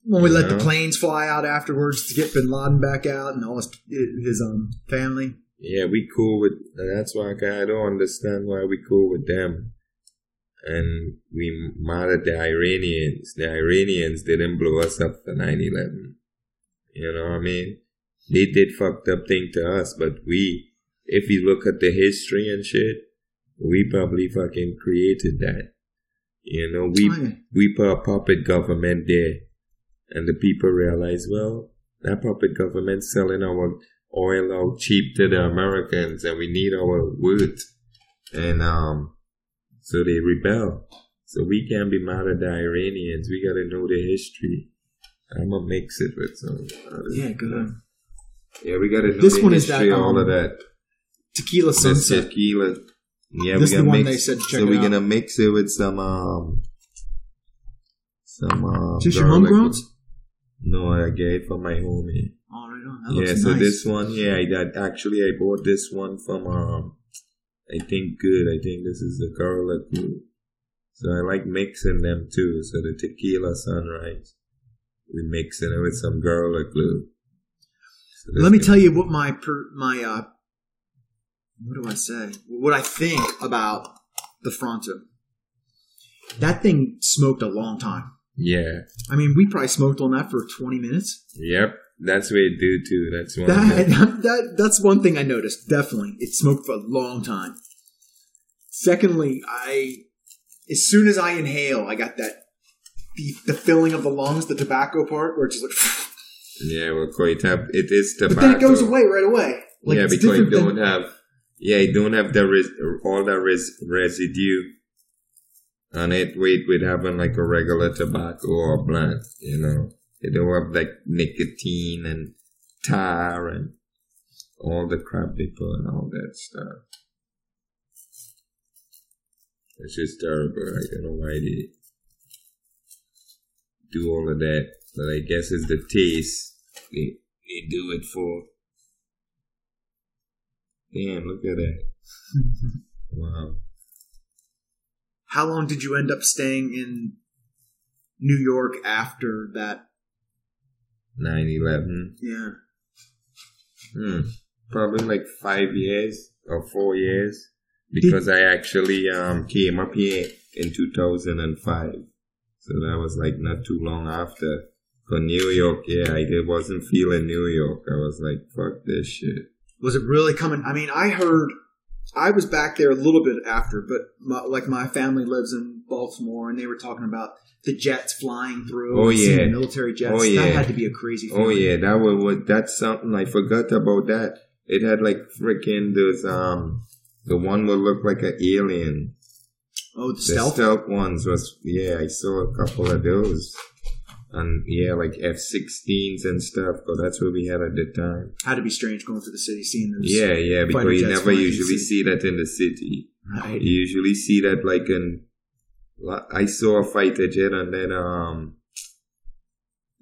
when we let the planes fly out afterwards to get Bin Laden back out and all his, his um family. Yeah, we cool with. That's why I don't understand why we cool with them, and we mad at the Iranians. The Iranians didn't blow us up for 9/11. You know what I mean? They did fucked up thing to us, but we, if you look at the history and shit, we probably fucking created that. You know, we Oh, yeah. we put a puppet government there, and the people realize, well, that puppet government selling our oil out cheap to the Americans, and we need our wood, and um, so they rebel. So we can't be mad at the Iranians. We gotta know the history. I'm gonna mix it with some. other- Yeah, good. Yeah, we gotta know This the one is that, history, all um, of that. Tequila Sunset. tequila. Yeah, This we is the one mix. they said check so we're out. gonna mix it with some um, some um. Just your homegrowns? No, I get it from my homie. All right, on. That Yeah, so nice. this one, yeah, I got actually I bought this one from um, I think good. I think this is the garlic glue. So I like mixing them too. So the tequila sunrise, we mixing it with some garlic glue. So Let me tell you what my per, my uh, what do I say? What I think about the Fronto. That thing smoked a long time. Yeah. I mean, we probably smoked on that for twenty minutes. Yep. That's what it do too. That's one. That, that that's one thing I noticed. Definitely, it smoked for a long time. Secondly, I as soon as I inhale, I got that the, the filling of the lungs, the tobacco part, where it's just like, yeah, well, quite have it is tobacco. but then it goes away right away. Like yeah, because you don't have. Yeah, you don't have the res, all the res, residue on it. With having like a regular tobacco or blunt, you know, they don't have like nicotine and tar and all the crap they put and all that stuff. It's just terrible. I don't know why they do all of that, but I guess it's the taste they they do it for. Damn, look at that. wow. How long did you end up staying in New York after that? 9 11. Yeah. Hmm. Probably like five years or four years. Because I actually um came up here in 2005. So that was like not too long after. For New York, yeah, I did, wasn't feeling New York. I was like, fuck this shit. Was it really coming? I mean, I heard. I was back there a little bit after, but my, like my family lives in Baltimore, and they were talking about the jets flying through. Oh, yeah. military jets. Oh, yeah. That had to be a crazy. Oh yeah, that was what that's something I forgot about that. It had like freaking those um the one would look like an alien. Oh, the The stealth. stealth ones was yeah, I saw a couple of those. And yeah, like F sixteens and stuff, but that's what we had at the time. Had to be strange going through the city, seeing those. Yeah, yeah, because you never flying through the usually see that in the city. Right. You usually see that like in. I saw a fighter jet and then um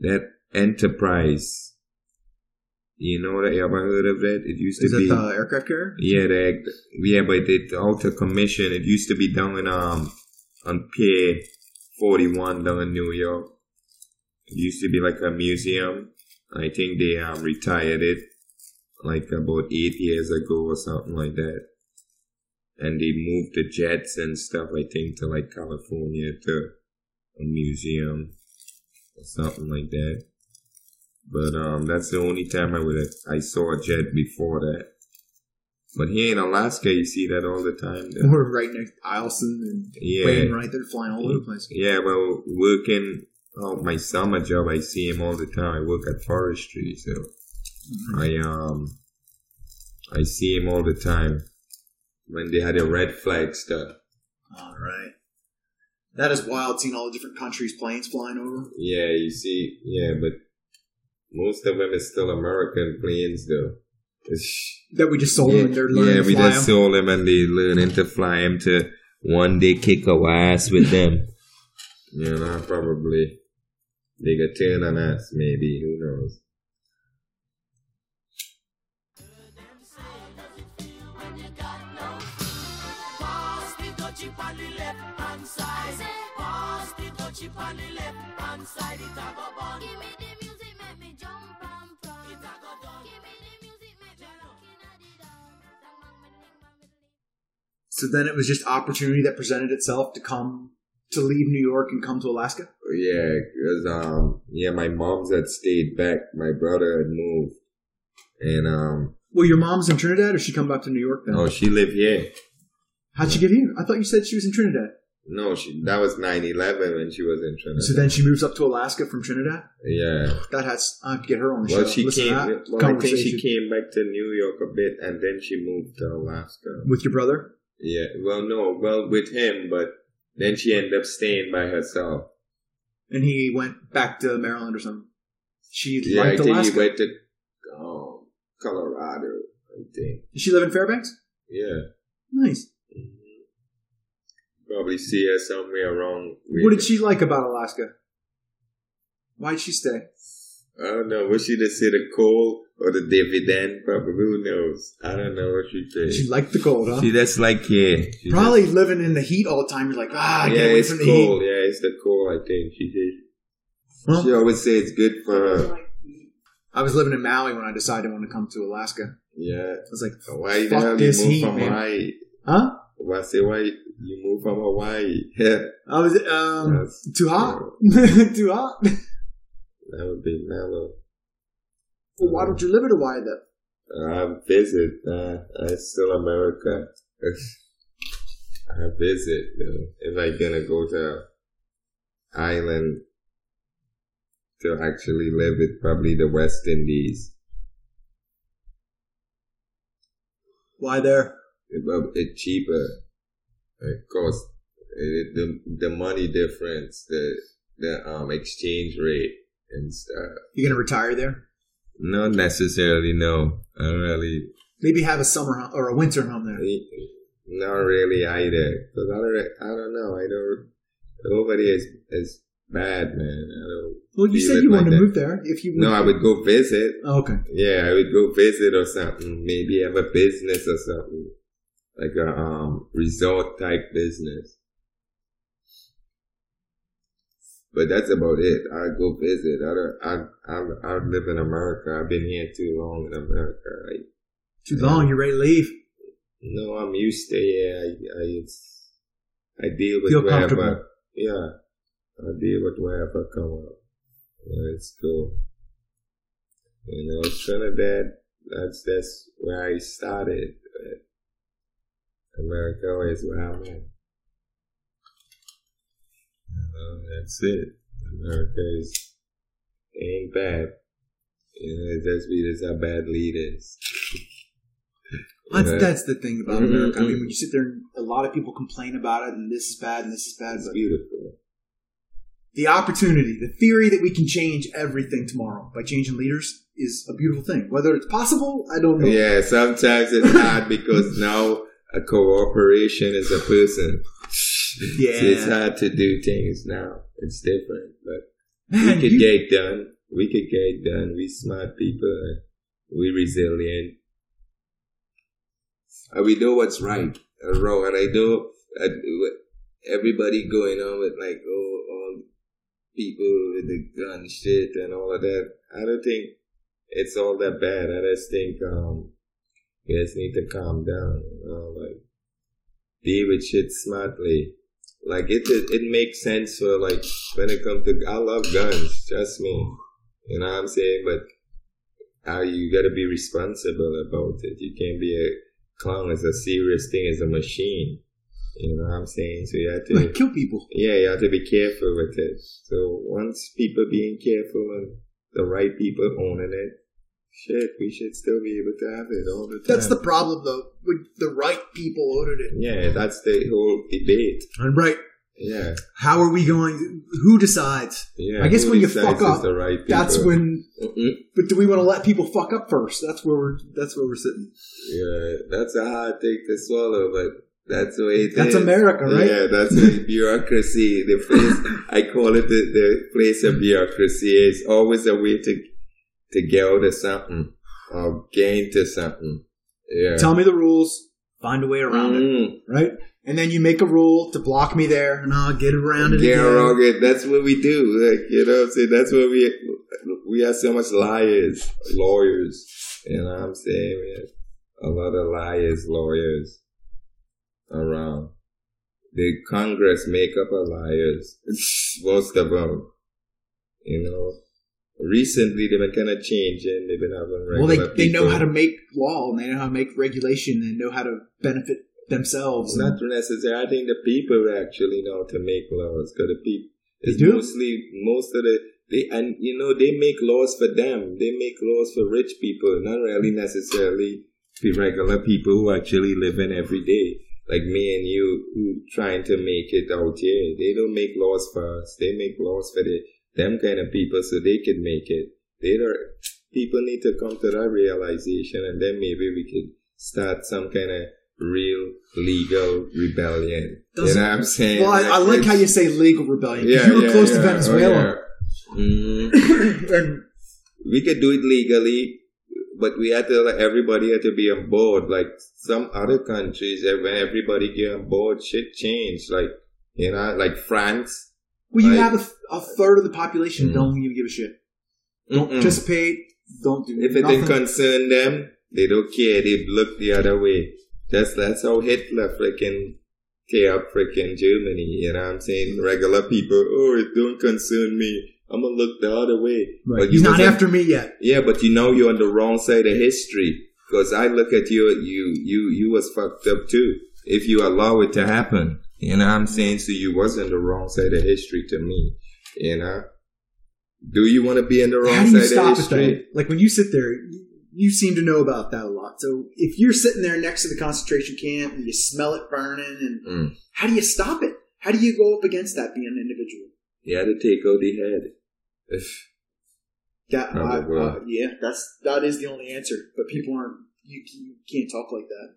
that Enterprise. You know that you ever heard of that? It used Is to be the aircraft carrier? yeah, the, yeah, but it out of commission. It used to be down in um on Pier Forty One down in New York. Used to be like a museum. I think they um retired it like about eight years ago or something like that. And they moved the jets and stuff. I think to like California to a museum or something like that. But um, that's the only time I would I saw a jet before that. But here in Alaska, you see that all the time. though. We're right next to Eielson and Yeah. Wainwright. They're flying all over the place. Yeah, well, working oh, my summer job, I see him all the time. I work at forestry, so I um I see him all the time when they had a red flag stuff. All right. That is wild seeing all the different countries' planes flying over. Yeah, you see, yeah, but most of them is still American planes, though. It's- That we just sold yeah, them and they're learning yeah, to we fly just 'em. sold them and they learning to fly them to one day kick our ass with them. you know, probably they could turn on us, maybe. Who knows? So then it was just opportunity that presented itself to come to leave New York and come to Alaska. Yeah, because um, yeah, my mom's had stayed back. My brother had moved, and um, Well, your mom's in Trinidad, or she come back to New York then? oh, she lived here. How'd she get here? I thought you said she was in Trinidad. No, she that was 9-11 when she was in Trinidad. So then she moves up to Alaska from Trinidad. yeah. That has I have to get her on the Well, show. she Listen came. Well, I think she came back to New York a bit, and then she moved to Alaska. with your brother. Yeah. Well, no. Well, with him, but then she ended up staying by herself. And he went back to Maryland or something. She Yeah, I think Alaska. he went to um, Colorado. I think. Did she live in Fairbanks? Yeah. Nice. Probably see her somewhere around. What did she like about Alaska? Why'd she stay? I don't know. Was she to say the cold or the dividend? Probably. Who knows? I don't know what she said. She liked the cold, huh? She just like yeah. She Probably living in the heat all the time. You're like, ah, just- get yeah, away it's from the cold. heat. Yeah, it's the cold. I think she did. She always say it's good for her. I was living in Maui when I decided I wanted to come to Alaska. Yeah. I was like, Why the hell you move heat, from man. Hawaii? huh? Why say why you move from Hawaii? Yeah. I was um That's- too hot, too hot. That would be mellow. well, why don't you live in Hawaii then? I visit. Uh, it's still America. I visit. though. if I gonna go to island to actually live it, probably the West Indies. Why there? It, it cheaper. Of course, it, the the money difference, the the um exchange rate and stuff. You gonna retire there? Not necessarily. No, I don't really. Maybe have a summer home or a winter home there. Not really either. Cause I don't. I don't know. I don't. Over there is is bad, man. I don't. Well, you said you like wanted to move there. If you No, I would go visit. Oh, okay. Yeah, I would go visit or something. Maybe have a business or something, like a um resort type business. But that's about it. I go visit. I don't. I I I live in America. I've been here too long in America. Like, Too long. You're ready to leave. no, I'm used to it. I I it's, I deal with Feel Yeah, I deal with wherever I come up. It's cool. You know, Trinidad. That's that's where I started. America is where I'm at. That's it. America is ain't bad. You know, it just we just have bad leaders. That's, Yeah. that's the thing about Mhm, America. I mean, mhm. when you sit there, and a lot of people complain about it, and this is bad, and this is bad. It's But beautiful. the opportunity, the theory that we can change everything tomorrow by changing leaders is a beautiful thing. Whether it's possible, I don't know. Yeah, sometimes it's hard because now a cooperation is a person. Yeah. So it's hard to do things now. It's different, but Man, we could you- get done. We could get done. We smart people. We resilient. And we know what's right and wrong. And I know uh, everybody going on with like, oh, all people with the gun shit and all of that. I don't think it's all that bad. I just think um, you just need to calm down. You know, like deal with shit smartly. Like it, it, it makes sense for like when it comes to. I love guns. Trust me. You know what I'm saying? But how you got to be responsible about it. You can't be a clown is a serious thing, is a machine. You know what I'm saying? So you have to Like kill people. yeah, you have to be careful with it. So once people being careful and the right people owning it, shit, we should still be able to have it all the time. That's the problem, though. With the right people owning it. yeah, that's the whole debate. And right. Yeah, How are we going? Who decides? yeah. I guess when you fuck up, the right. That's when. Mm-mm. But do we want to let people fuck up first? That's where we're. That's where we're sitting. Yeah, that's a hard thing to swallow, but that's the way it That's is. America, right? Yeah, that's the bureaucracy. The place I call it the, the place of bureaucracy is always a way to to get out of something or gain to something. Yeah. Tell me the rules. Find a way around it. Mm. Right. And then you make a rule to block me there, and I'll get around it Get again. around it. That's what we do. Like, you know what I'm saying? That's what we we have so much liars, lawyers. You know what I'm saying? Have a lot of liars, lawyers around. The Congress make up of liars. Most of them. You know. Recently they've been kind of changing. They've been having Well, they, regular they know how to make law, and they know how to make regulation, and know how to benefit themselves. Not necessarily. I think the people actually know to make laws because the people. Do? mostly most of the they and you know they make laws for them. They make laws for rich people, not really necessarily the regular people who actually live in every day, like me and you, who trying to make it out here. They don't make laws for us. They make laws for the them kind of people so they can make it. They don't. People need to come to that realization, and then maybe we could start some kind of real legal rebellion. Doesn't- know what I'm saying? Well, I, I like how you say legal rebellion. 'cause you were close to yeah. Venezuela. Oh, yeah. Mhm. and we could do it legally, but we had to, like, everybody had to be on board. Like some other countries, when everybody get on board, shit changed. Like, you know, like France. well, you Like- have a, a third of the population Mm. don't even give a shit. Don't Mm-mm. participate. Don't do If it nothing. didn't concern them, they don't care. They look the other way. That's that's how Hitler freaking tear up freaking Germany. You know what I'm saying? Regular people, oh, it don't concern me. I'm gonna look the other way. Right. But He's not after me yet. Yeah, but you know you're on the wrong side of history. Because I look at you, you, you, you was fucked up too. If you allow it to happen, you know what I'm saying? So you was on the wrong side of history to me, you know? Do you want to be in the wrong How do you side of it history? Like when you sit there, you, you seem to know about that a lot. So if you're sitting there next to the concentration camp and you smell it burning, and Mm. how do you stop it? How do you go up against that being an individual? You had to take out the head. If- That, I, uh, yeah, that's that is the only answer. But people aren't. You, you can't talk like that.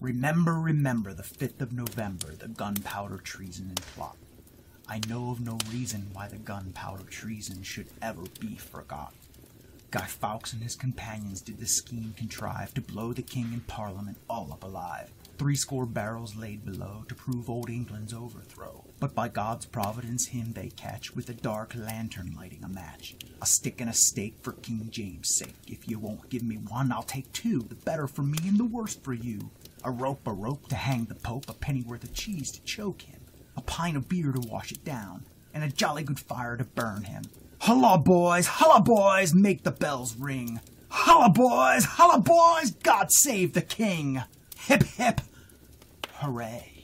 Remember, remember the 5th of November, the gunpowder treason and plot. I know of no reason why the gunpowder treason should ever be forgot. Guy Fawkes and his companions did the scheme contrive to blow the king and parliament all up alive. Threescore barrels laid below to prove old England's overthrow. But by God's providence him they catch with a dark lantern lighting a match. A stick and a stake for King James' sake. If you won't give me one, I'll take two. The better for me and the worse for you. A rope, a rope to hang the Pope, a pennyworth of cheese to choke him, a pint of beer to wash it down, and a jolly good fire to burn him. Holla, boys! Holla, boys! Make the bells ring! Holla, boys! Holla, boys! God save the king! Hip, hip! Hooray!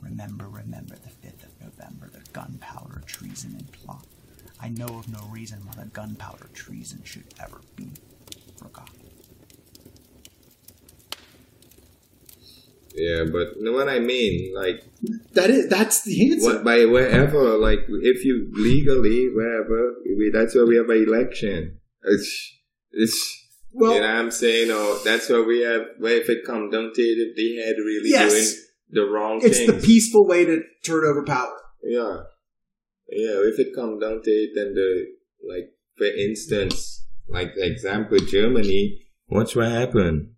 Remember, remember the 5th of November, the gunpowder treason and plot. I know of no reason why the gunpowder treason should ever be forgotten. Yeah, but you know what I mean? Like, That is that's the answer. what, by wherever, like, if you legally, wherever, we, that's where we have an election. It's, it's, Well- you know what I'm saying? Or that's where we have, well, if it come down to it, if they had really Yes. doing the wrong It's things. the peaceful way to turn over power. Yeah. Yeah, if it come down to it, then the, like, for instance, like, example, Germany, watch what happened.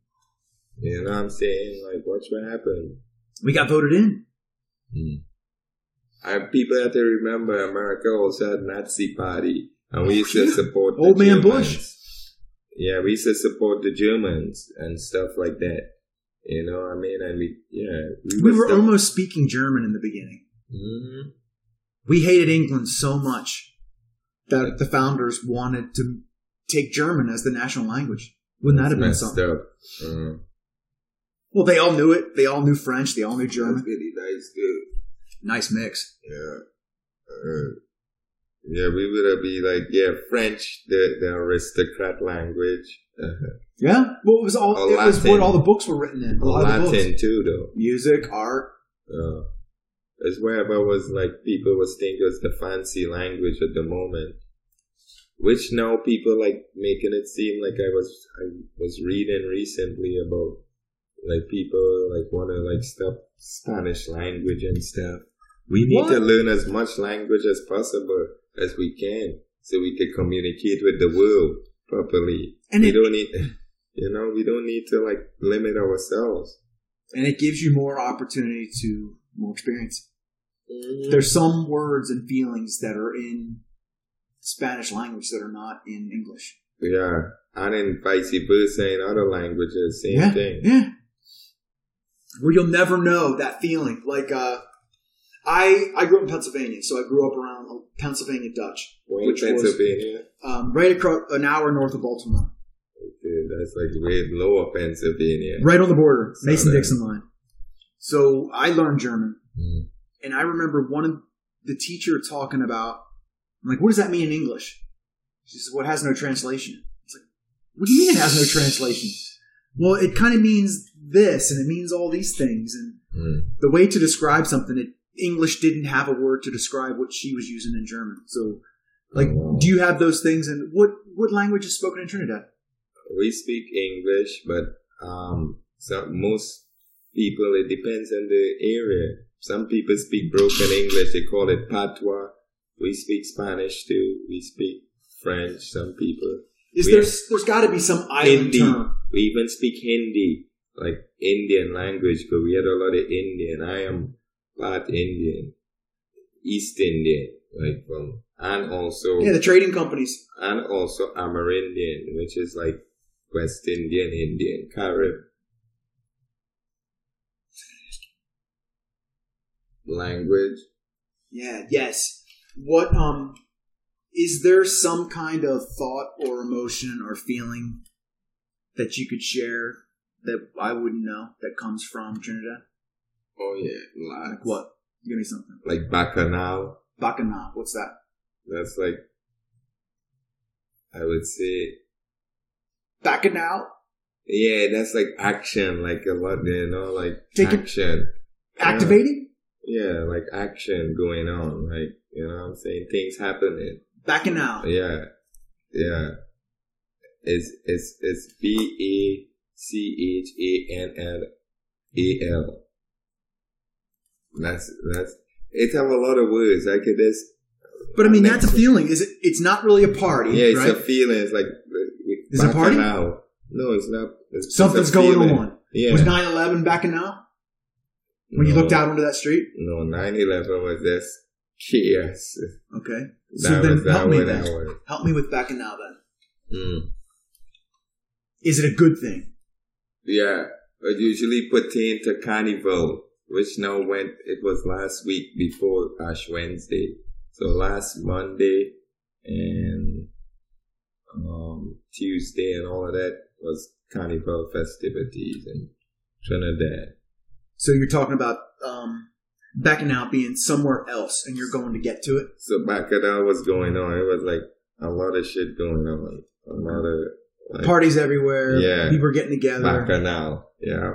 You know what I'm saying? Like, watch what happened. We got voted in. I, people have to remember America also had Nazi party, and we used to support the Old man Germans. Bush. Yeah, we used to support the Germans and stuff like that. You know what I mean? And we, yeah, We was were almost speaking German in the beginning. Mhm. We hated England so much that the founders wanted to take German as the national language. Wouldn't that have been something? up. Well, they all knew it. They all knew French. They all knew German. really nice, dude. Nice mix. Yeah. Uh, yeah, we would be like, yeah, French, the, the aristocrat language. Uh, Yeah. Well, it was all. Or it was Latin. what all the books were written in. A lot of the books. Latin too, though. Music, art. Uh, as wherever was like people was thinking was the fancy language at the moment, which now people like making it seem like I was I was reading recently about like people like want to like stop Spanish language and stuff. We need to learn as much language as possible as we can so we can communicate with the world properly. And we it- don't need, you know, we don't need to like limit ourselves. and it gives you more opportunity to more experience. Mm-hmm. There's some words and feelings that are in Spanish language that are not in English. Yeah, and then vice versa in other languages, same yeah, thing. yeah. Where you'll never know that feeling. Like uh, I I grew up in Pennsylvania, so I grew up around Pennsylvania Dutch, Wayne, which was Pennsylvania. um, right across an hour north of Baltimore, Okay, that's like way lower Pennsylvania. right on the border, Mason Dixon line. So I learned German, Mm. and I remember one of the teacher talking about, I'm like, what does that mean in English? She says, well, has no translation. It's like, what do you mean it has no translation? Well, it kind of means this, and it means all these things, and Mm. the way to describe something, it, English didn't have a word to describe what she was using in German. So, like, Oh, wow. do you have those things? And what what language is spoken in Trinidad? We speak English, but um, some most people it depends on the area. Some people speak broken English; they call it patois. We speak Spanish too. We speak French. Some people. Is We- there's there's got to be some island Hindi. term? We even speak Hindi, like Indian language, because we had a lot of Indian. I am part Indian, East Indian, like from, and also, Yeah, the trading companies. and also Amerindian, which is like West Indian, Indian, Carib language. Yeah. Yes. What um is there some kind of thought or emotion or feeling that you could share that I wouldn't know that comes from Trinidad? Oh yeah, lots. Like what? Give me something. Like Bacchanal. Bacchanal. What's that? That's like, I would say, Bacchanal. Yeah, that's like action, like a lot, you know, like Take it- action. Activating. Yeah, like action going on, like you know, what I'm saying things happening. Bacchanal. Yeah, yeah. It's it's it's B A C H A N L A L. That's that's. It have a lot of words. I could just. But I mean, that's a feeling. Is it? It's not really a party, Yeah, it's right? a feeling. It's like Is it a party? Now. No, it's not. It's Something's a going on. Yeah. Was 9-11 back in now? when you No. looked out onto that street? No, 9-11 was just chaos. Okay. That So then help me then. Help me with Bacchanal then. Mm. Is it a good thing? Yeah, but usually pertain to carnival, which now went, it was last week before Ash Wednesday. So last Monday and um, Tuesday and all of that was carnival festivities in Trinidad. So you're talking about um, Bacchanal being somewhere else, and you're going to get to it. So Bacchanal was going on. It was like a lot of shit going on. A lot of like, Parties everywhere. Yeah. People are getting together. Bacchanal. Yeah,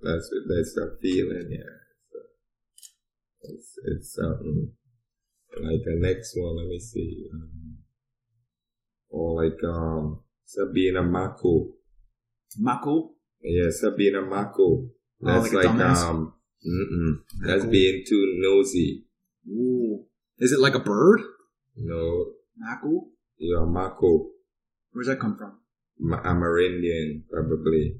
that's that's the feeling. Yeah, it's it's something like the next one. Let me see. Um, or like um Sabina Mako. Mako. Yeah, Sabina Mako. That's Oh, like like, um. Mm-mm. That's being too nosy. Ooh. Is it like a bird? No, Mako. a Mako. Where's that come from? Amerindian, probably.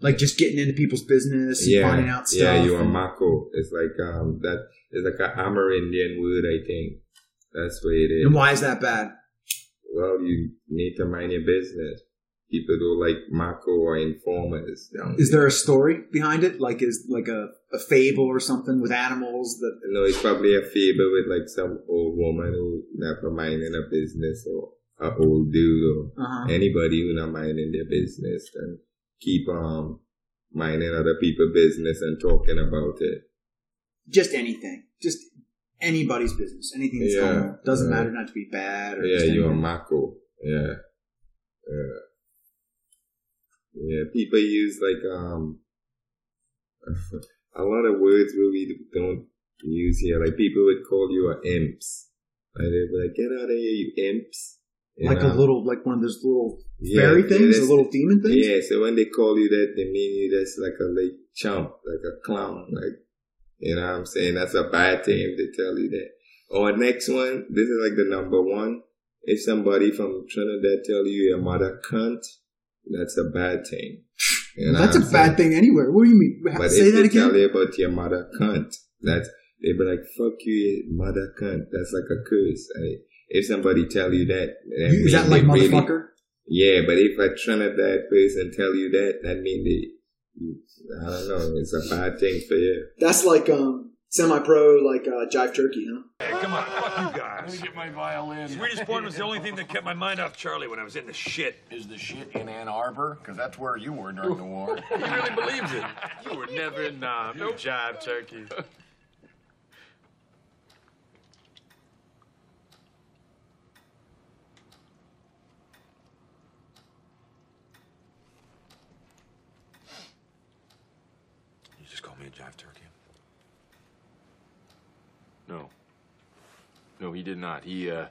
Like just getting into people's business and yeah, finding out stuff. Yeah, you are Mako. It's like um that it's like an Amerindian word, I think. That's what it is. And why is that bad? Well, you need to mind your business. People don't like Mako or informers. down Is here. there a story behind it? Like is like a, a fable or something with animals that No, it's probably a favor with like some old woman who never minding a business or a old dude or Uh-huh. anybody who not minding their business and keep um minding other people business and talking about it. Just anything. Just anybody's business. Anything that's Yeah, going on. Doesn't matter not to be bad or Yeah, you're a. Mako. Yeah. Yeah. Yeah, people use like um a lot of words where we don't use here. Like people would call you a imps. Like they'd be like, get out of here, you imps. You like know? a little, like one of those little Yeah, fairy yeah, things, the that's- little demon things. Yeah, so when they call you that, they mean you that's like a like chump, like a clown, like you know what I'm saying? That's a bad thing if they tell you that. Or next one, this is like the number one. If somebody from Trinidad tell you your mother cunt, that's a bad thing. You know That's a I'm bad saying? thing anywhere. What do you mean? But Say if that they tell again. you about your mother cunt, that's they be like, fuck you, mother cunt. That's like a curse. I, if somebody tell you that, that You- Is that like really- motherfucker? yeah, but if a Trinidad person and tell you that, that mean they, I don't know, it's a bad thing for you. That's like um semi-pro, like uh, jive turkey, huh? Hey, come on, fuck you guys. Let me get my violin. Swedish porn was the only thing that kept my mind off Charlie when I was in the shit. Is the shit in Ann Arbor? Because that's where you were during the war. He really believes it. You were never in Nam, you jive turkey. Just call me a jive turkey? No. No, he did not. He, uh.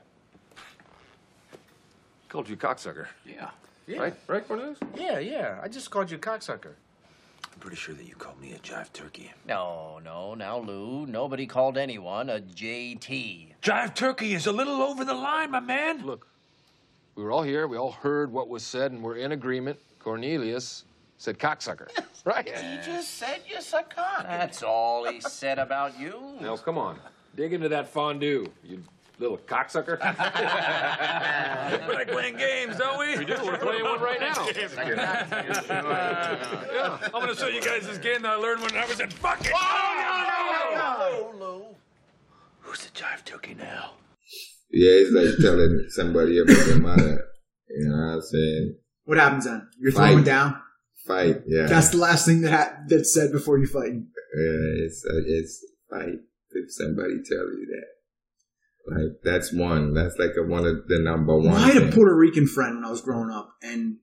called you cocksucker. Yeah. Right? Right, Cornelius? Yeah, yeah. I just called you cocksucker. I'm pretty sure that you called me a jive turkey. No, no, now, Lou. Nobody called anyone a JT. Jive turkey is a little over the line, my man. Look, we were all here. We all heard what was said, and we're in agreement. Cornelius said cocksucker. right? He just said you suck cock. That's all he said about you. Now, come on. Dig into that fondue, you little cocksucker. we like playing games, don't we? We do. We're playing one right now. yeah, I'm gonna show you guys this game that I learned when I was in fucking. Oh, Who's the jive turkey now? Yeah, it's like telling somebody about their mother. You know what I'm saying? What happens then? You're Fight. throwing down. Fight, yeah. That's the last thing that ha- that's said before you fight. Yeah, it's uh, it's fight if somebody tell you that. Like that's one. That's like a, one of the number one. I had a. Puerto Rican friend when I was growing up, and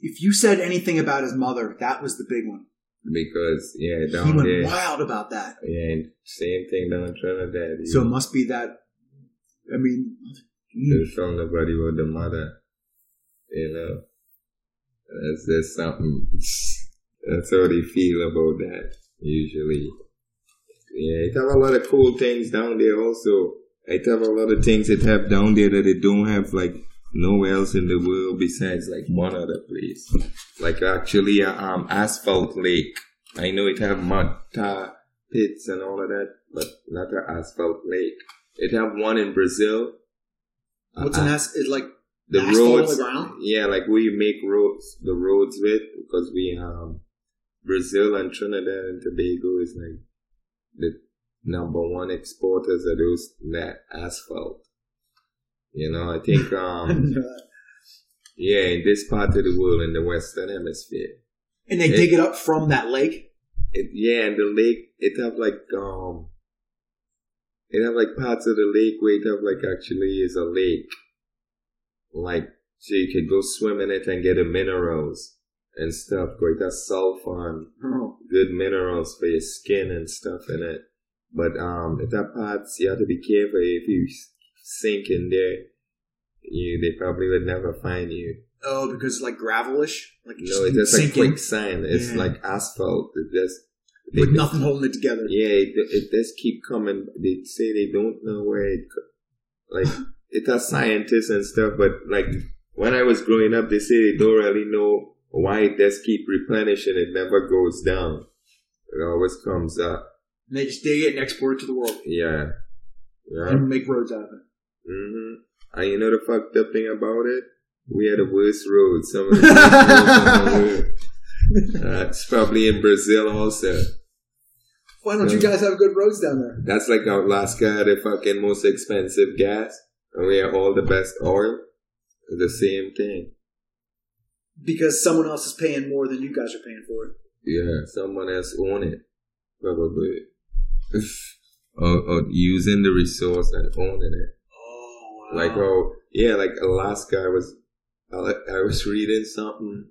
if you said anything about his mother, that was the big one. because yeah, he went there, wild about that. yeah, and same thing down in Trinidad. So it must be that. I mean, tell nobody about the mother. You know, that's just something. That's how they feel about that. Usually, yeah, it have a lot of cool things down there. Also, it have a lot of things it have down there that they don't have like nowhere else in the world besides like one other place. Like actually, a um, asphalt lake. I know it have mud, tar pits, and all of that, but not an asphalt lake. It have one in Brazil. what's Uh, an ass? It like the asphalt roads the ground? yeah like we make roads the roads with because we um brazil and trinidad and tobago is like the number one exporters of those that asphalt you know i think um yeah in this part of the world in the western hemisphere and they dig it up from that lake. it, yeah, and the lake it have like um it have like parts of the lake where it have like actually is a lake. Like so you could go swim in it and get the minerals and stuff. Go it has sulfur and Oh. good minerals for your skin and stuff in it. But um it that parts you have to be careful if you sink in there you they probably would never find you. Oh, because it's like gravelish. Like No, it's just a sink in. quicksand. It's Yeah. like asphalt. It just with nothing holding it together. Yeah, it, it does keep coming. They say they don't know where it, like, it has scientists and stuff, but like, when I was growing up, they say they don't really know why it does keep replenishing. It never goes down. It always comes up. And they just dig it and export it to the world Yeah. Yeah. and make roads out of it. hmm And you know the fucked up thing about it? We had the worst roads. Some of the worst roads. Uh, it's probably in Brazil also. Why don't you guys have good roads down there? That's like Alaska, the fucking most expensive gas, we have all the best oil. the same thing. because someone else is paying more than you guys are paying for it. Yeah, someone else own it, probably. or, or using the resource and owning it. Oh, wow. Like oh yeah, like Alaska. I was I, I was reading something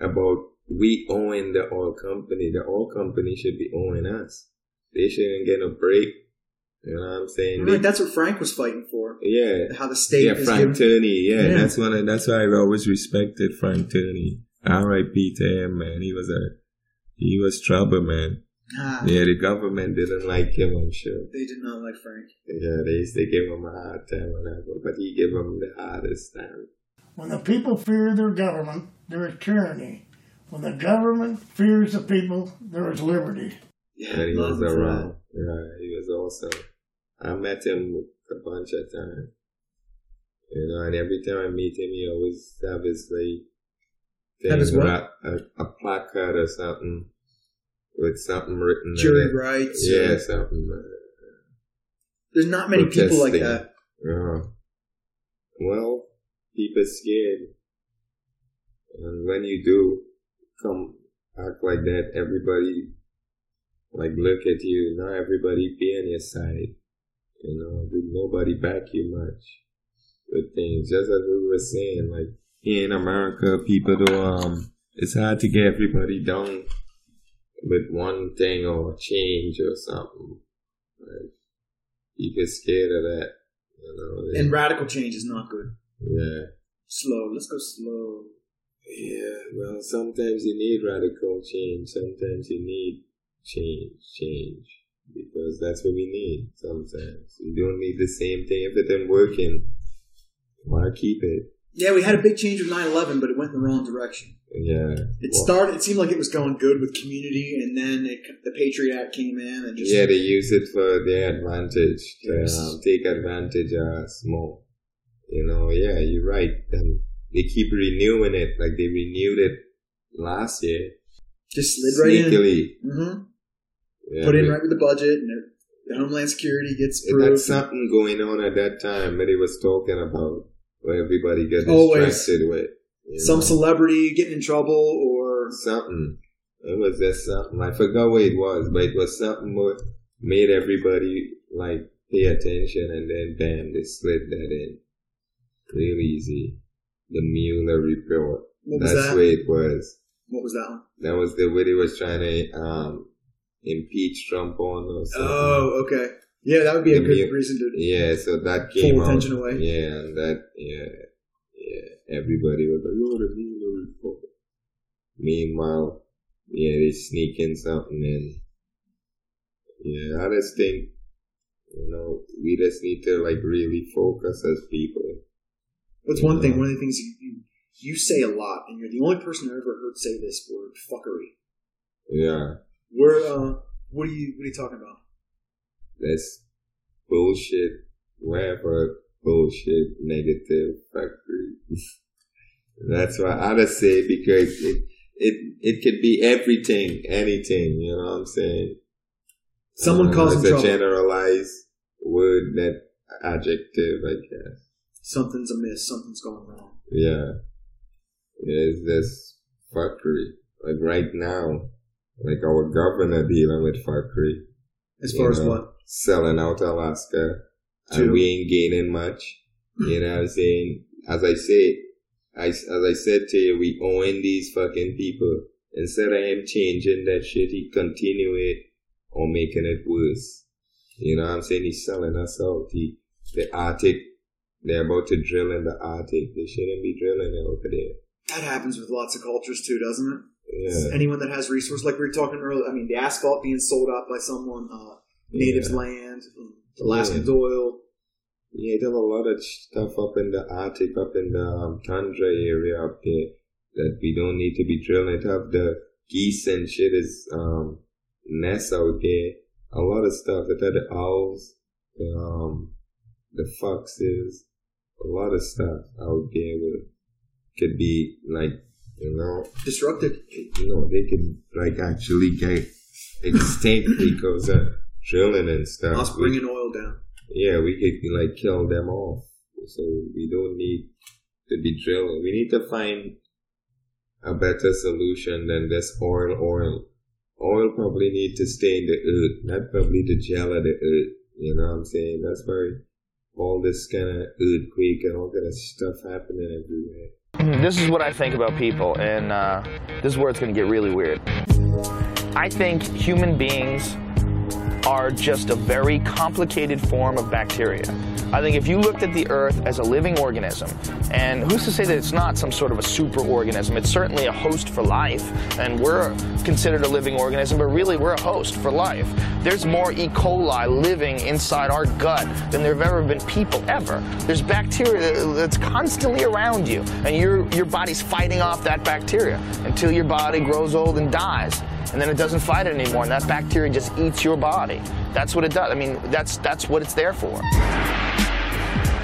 about we owing the oil company. The oil company should be owning us. They shouldn't get a break. You know what I'm saying? Right, They- that's what Frank was fighting for. yeah, How the state yeah, Frank giving- Turney. Yeah, Yeah. that's one. Of, that's why I've always respected Frank Turney. R.I.P. to him, man. He was a he was trouble, man. Ah, Yeah, the government didn't like him. I'm sure. They did not like Frank. Yeah, they used to give him a hard time on that, but he gave him the hardest time. When the people fear their government, there is tyranny. When the government fears the people, there is liberty. Yeah, he was him for around. Yeah, he was awesome. I met him a bunch of times. You know, and every time I meet him, he always have his like Have his thing, what? ra- a, a placard or something with something written. Jury rights, Yeah, uh, something. uh, There's not many people like that. Yeah. Well, people scared. And when you do come act like that, everybody like look at you. Not everybody be on your side. You know, did nobody back you much with things. Just as we were saying, like here in America, people do um it's hard to get everybody down with one thing or change or something. Like people scared of that. You know, And radical change is not good. yeah. Slow. Let's go slow. Yeah, well, sometimes you need radical change. Sometimes you need change, change, because that's what we need. Sometimes you don't need the same thing if it ain't working. Why keep it? Yeah, we had a big change with 9/11, but it went in the wrong direction. Yeah, It Well, started. It seemed like it was going good with community, and then it, the Patriot Act came in and just yeah, they use it for their advantage to um, take advantage of us more. You know, yeah, you're right. And they keep renewing it, like they renewed it last year. just slid right in. Sneakily. Yeah, Put in right with the budget, and the Homeland Security gets approved. had something going on at that time that he was talking about where everybody got Always. distracted with. you Some know? celebrity getting in trouble, or something. It was just something. I forgot what it was, but it was something what made everybody like pay attention and then bam, they slid that in. Real easy. The Mueller report. What was That's that? where it was. what was that one? That was the way they was trying to um impeach Trump on or something. Oh, okay. Yeah, that would be a The good Mu- reason to. Yeah, so that Pull came attention out. away. Yeah, and that yeah, yeah. Everybody was like, "Oh, Mueller report." Meanwhile, yeah, they sneak in something in. Yeah, I just think, you know, we just need to like really focus as people. What's one thing? One of the things you, you you say a lot, and you're the only person I ever heard say this word, fuckery. Yeah, Where, uh, what are you what are you talking about? that's bullshit. Whatever bullshit, negative factory. That's why I just say because it it it could be everything, anything. You know what I'm saying? Someone Uh, causing it's a generalized word that adjective, I guess. Something's amiss. Something's going wrong. Yeah, it's this fuckery. Like right now, like our governor dealing with fuckery. As You far as know, what? Selling out Alaska, and we ain't gaining much. You know what I'm saying? As I say, I, as I said to you, we own these fucking people. Instead of him changing that shit, he continue it or making it worse. You know what I'm saying? He's selling us out. He, the Arctic, they're about to drill in the Arctic. They shouldn't be drilling over there. That happens with lots of cultures too, doesn't it? Yeah. Anyone that has resources, like we were talking earlier. I mean, the asphalt being sold out by someone, uh, natives' Yeah. land, Alaskans Yeah. oil. Yeah, there's a lot of stuff up in the Arctic, up in the um, tundra area up there that we don't need to be drilling. To have the geese and shit is um, nests out there. A lot of stuff. It had the owls, the um, the foxes, a lot of stuff out there could be like you know disrupted. You know, they can like actually get extinct because of drilling and stuff. Us bringing oil down. Yeah, we could like kill them off. So we don't need to be drilling. We need to find a better solution than this oil, oil. Oil probably need to stay in the earth, not probably the gel of the earth. You know what I'm saying? That's why all this kind of earthquake and all kind of stuff happening everywhere. This is what I think about people, and uh, this is where it's going to get really weird. I think human beings are just a very complicated form of bacteria. I think if you looked at the Earth as a living organism, and who's to say that it's not some sort of a super organism? It's certainly a host for life, and we're considered a living organism, but really we're a host for life. There's more E. coli living inside our gut than there have ever been people ever. There's bacteria that's constantly around you, and your, your body's fighting off that bacteria until your body grows old and dies and then it doesn't fight it anymore, and that bacteria just eats your body. That's what it does. I mean, that's that's what it's there for.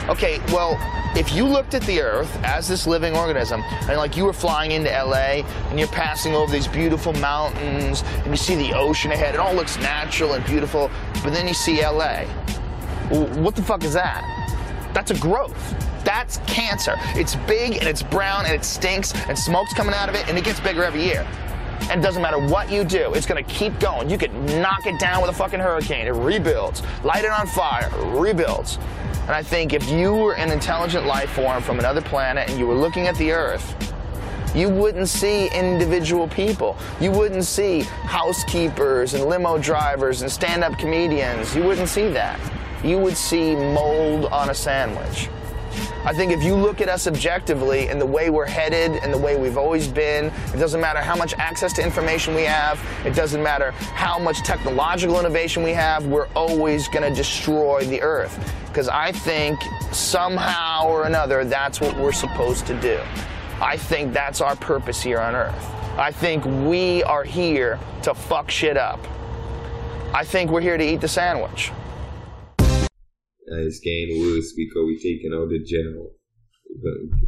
Okay, well, if you looked at the Earth as this living organism, and like you were flying into LA and you're passing over these beautiful mountains and you see the ocean ahead, it all looks natural and beautiful, but then you see LA. What the fuck is that? That's a growth. That's cancer. It's big and it's brown and it stinks and smoke's coming out of it and it gets bigger every year. And it doesn't matter what you do, it's gonna keep going. You could knock it down with a fucking hurricane, it rebuilds. Light it on fire, rebuilds. And I think if you were an intelligent life form from another planet and you were looking at the Earth, you wouldn't see individual people. You wouldn't see housekeepers and limo drivers and stand up comedians. You wouldn't see that. You would see mold on a sandwich. I think if you look at us objectively and the way we're headed and the way we've always been, it doesn't matter how much access to information we have, it doesn't matter how much technological innovation we have, we're always going to destroy the earth. Because I think somehow or another, that's what we're supposed to do. I think that's our purpose here on earth. I think we are here to fuck shit up. I think we're here to eat the sandwich. It's getting worse because we're taking out the gel. But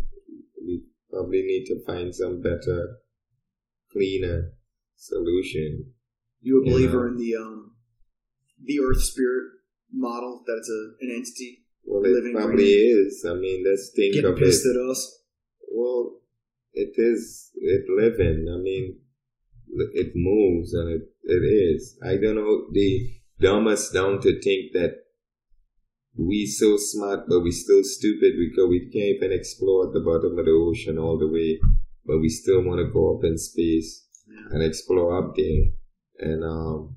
we probably need to find some better, cleaner solution. You a You believer know? in the um the Earth Spirit model that it's a an entity Well, living it probably is. I mean, let's think getting of pissed it. at us. Well, it is. It living. I mean, it moves and it it is. I don't know. The dumb us down to think that we so smart, but we still stupid because we can't even explore at the bottom of the ocean all the way, but we still want to go up in space and explore up there. And um,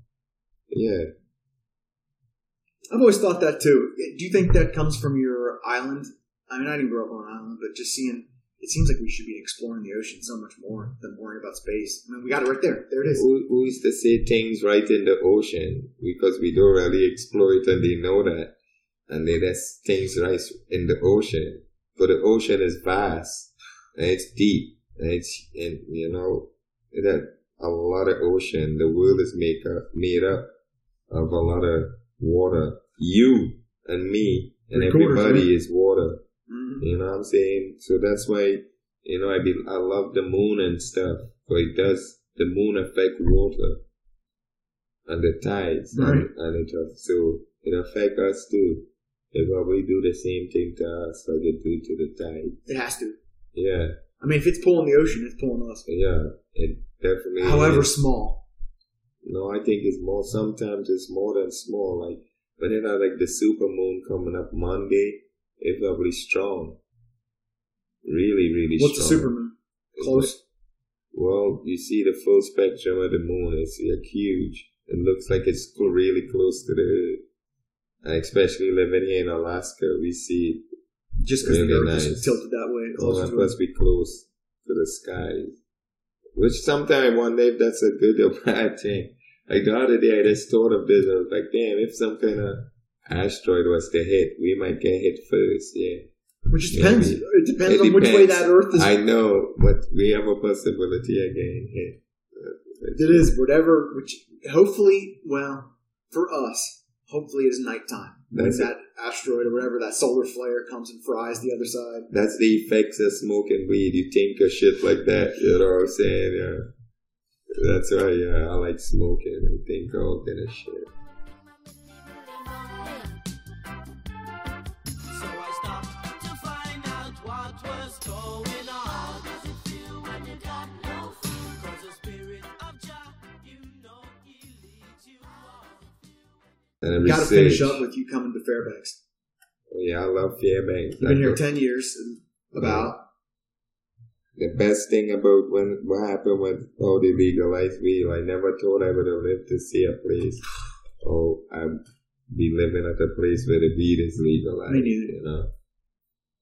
yeah, I've always thought that too. Do you think that comes from your island? I mean, I didn't grow up on an island, but just seeing, it seems like we should be exploring the ocean so much more than worrying about space. I mean, we got it right there. There it is. Who, who is to say things right in the ocean because we don't really explore it and they know that. And they there's things right in the ocean. But the ocean is vast and it's deep and it's, and you know, it has a lot of ocean. The world is make up, made up of a lot of water. You and me and everybody is water. Mhm. You know what I'm saying? So that's why, you know, I be, I love the moon and stuff. But it does, the moon affect water and the tides Right. and, and it does, so it affect us too. It probably do the same thing to us like it do to the tide. It has to. Yeah, I mean, if it's pulling the ocean, it's pulling us. yeah, it definitely. However is. small. No, I think it's more. Sometimes it's more than small. Like when it had like the super moon coming up Monday, it's probably strong. Really, really What's the strong. supermoon? Close. Well, you see the full spectrum of the moon. It's like huge. It looks like it's really close to the Earth. And especially living here in Alaska, we see Just because really the Earth nice. is tilted that way. It to must be close to the skies. Which sometimes one day if that's a good or bad thing. Like the other day, I just thought of this. I was like, damn, if some kind of asteroid was to hit, we might get hit first. Yeah. Which depends. Maybe. It depends on which way that Earth is. I know, but we have a possibility of getting hit. It is whatever. Which hopefully, well, for us, hopefully it is nighttime. When That's that asteroid or whatever that solar flare comes and fries the other side. That's the effects of smoking weed. You think of shit like that. You know what I'm saying? Yeah. That's why yeah, I like smoking and think all kind of shit. And Got to finish up with you coming to Fairbanks. Yeah, I love Fairbanks. You've been here ten years, and about. The best thing about when what happened when all they legalized weed, I never thought I would have lived to see a place. Oh, I'd be living at a place where the weed is legalized. Me neither. You know.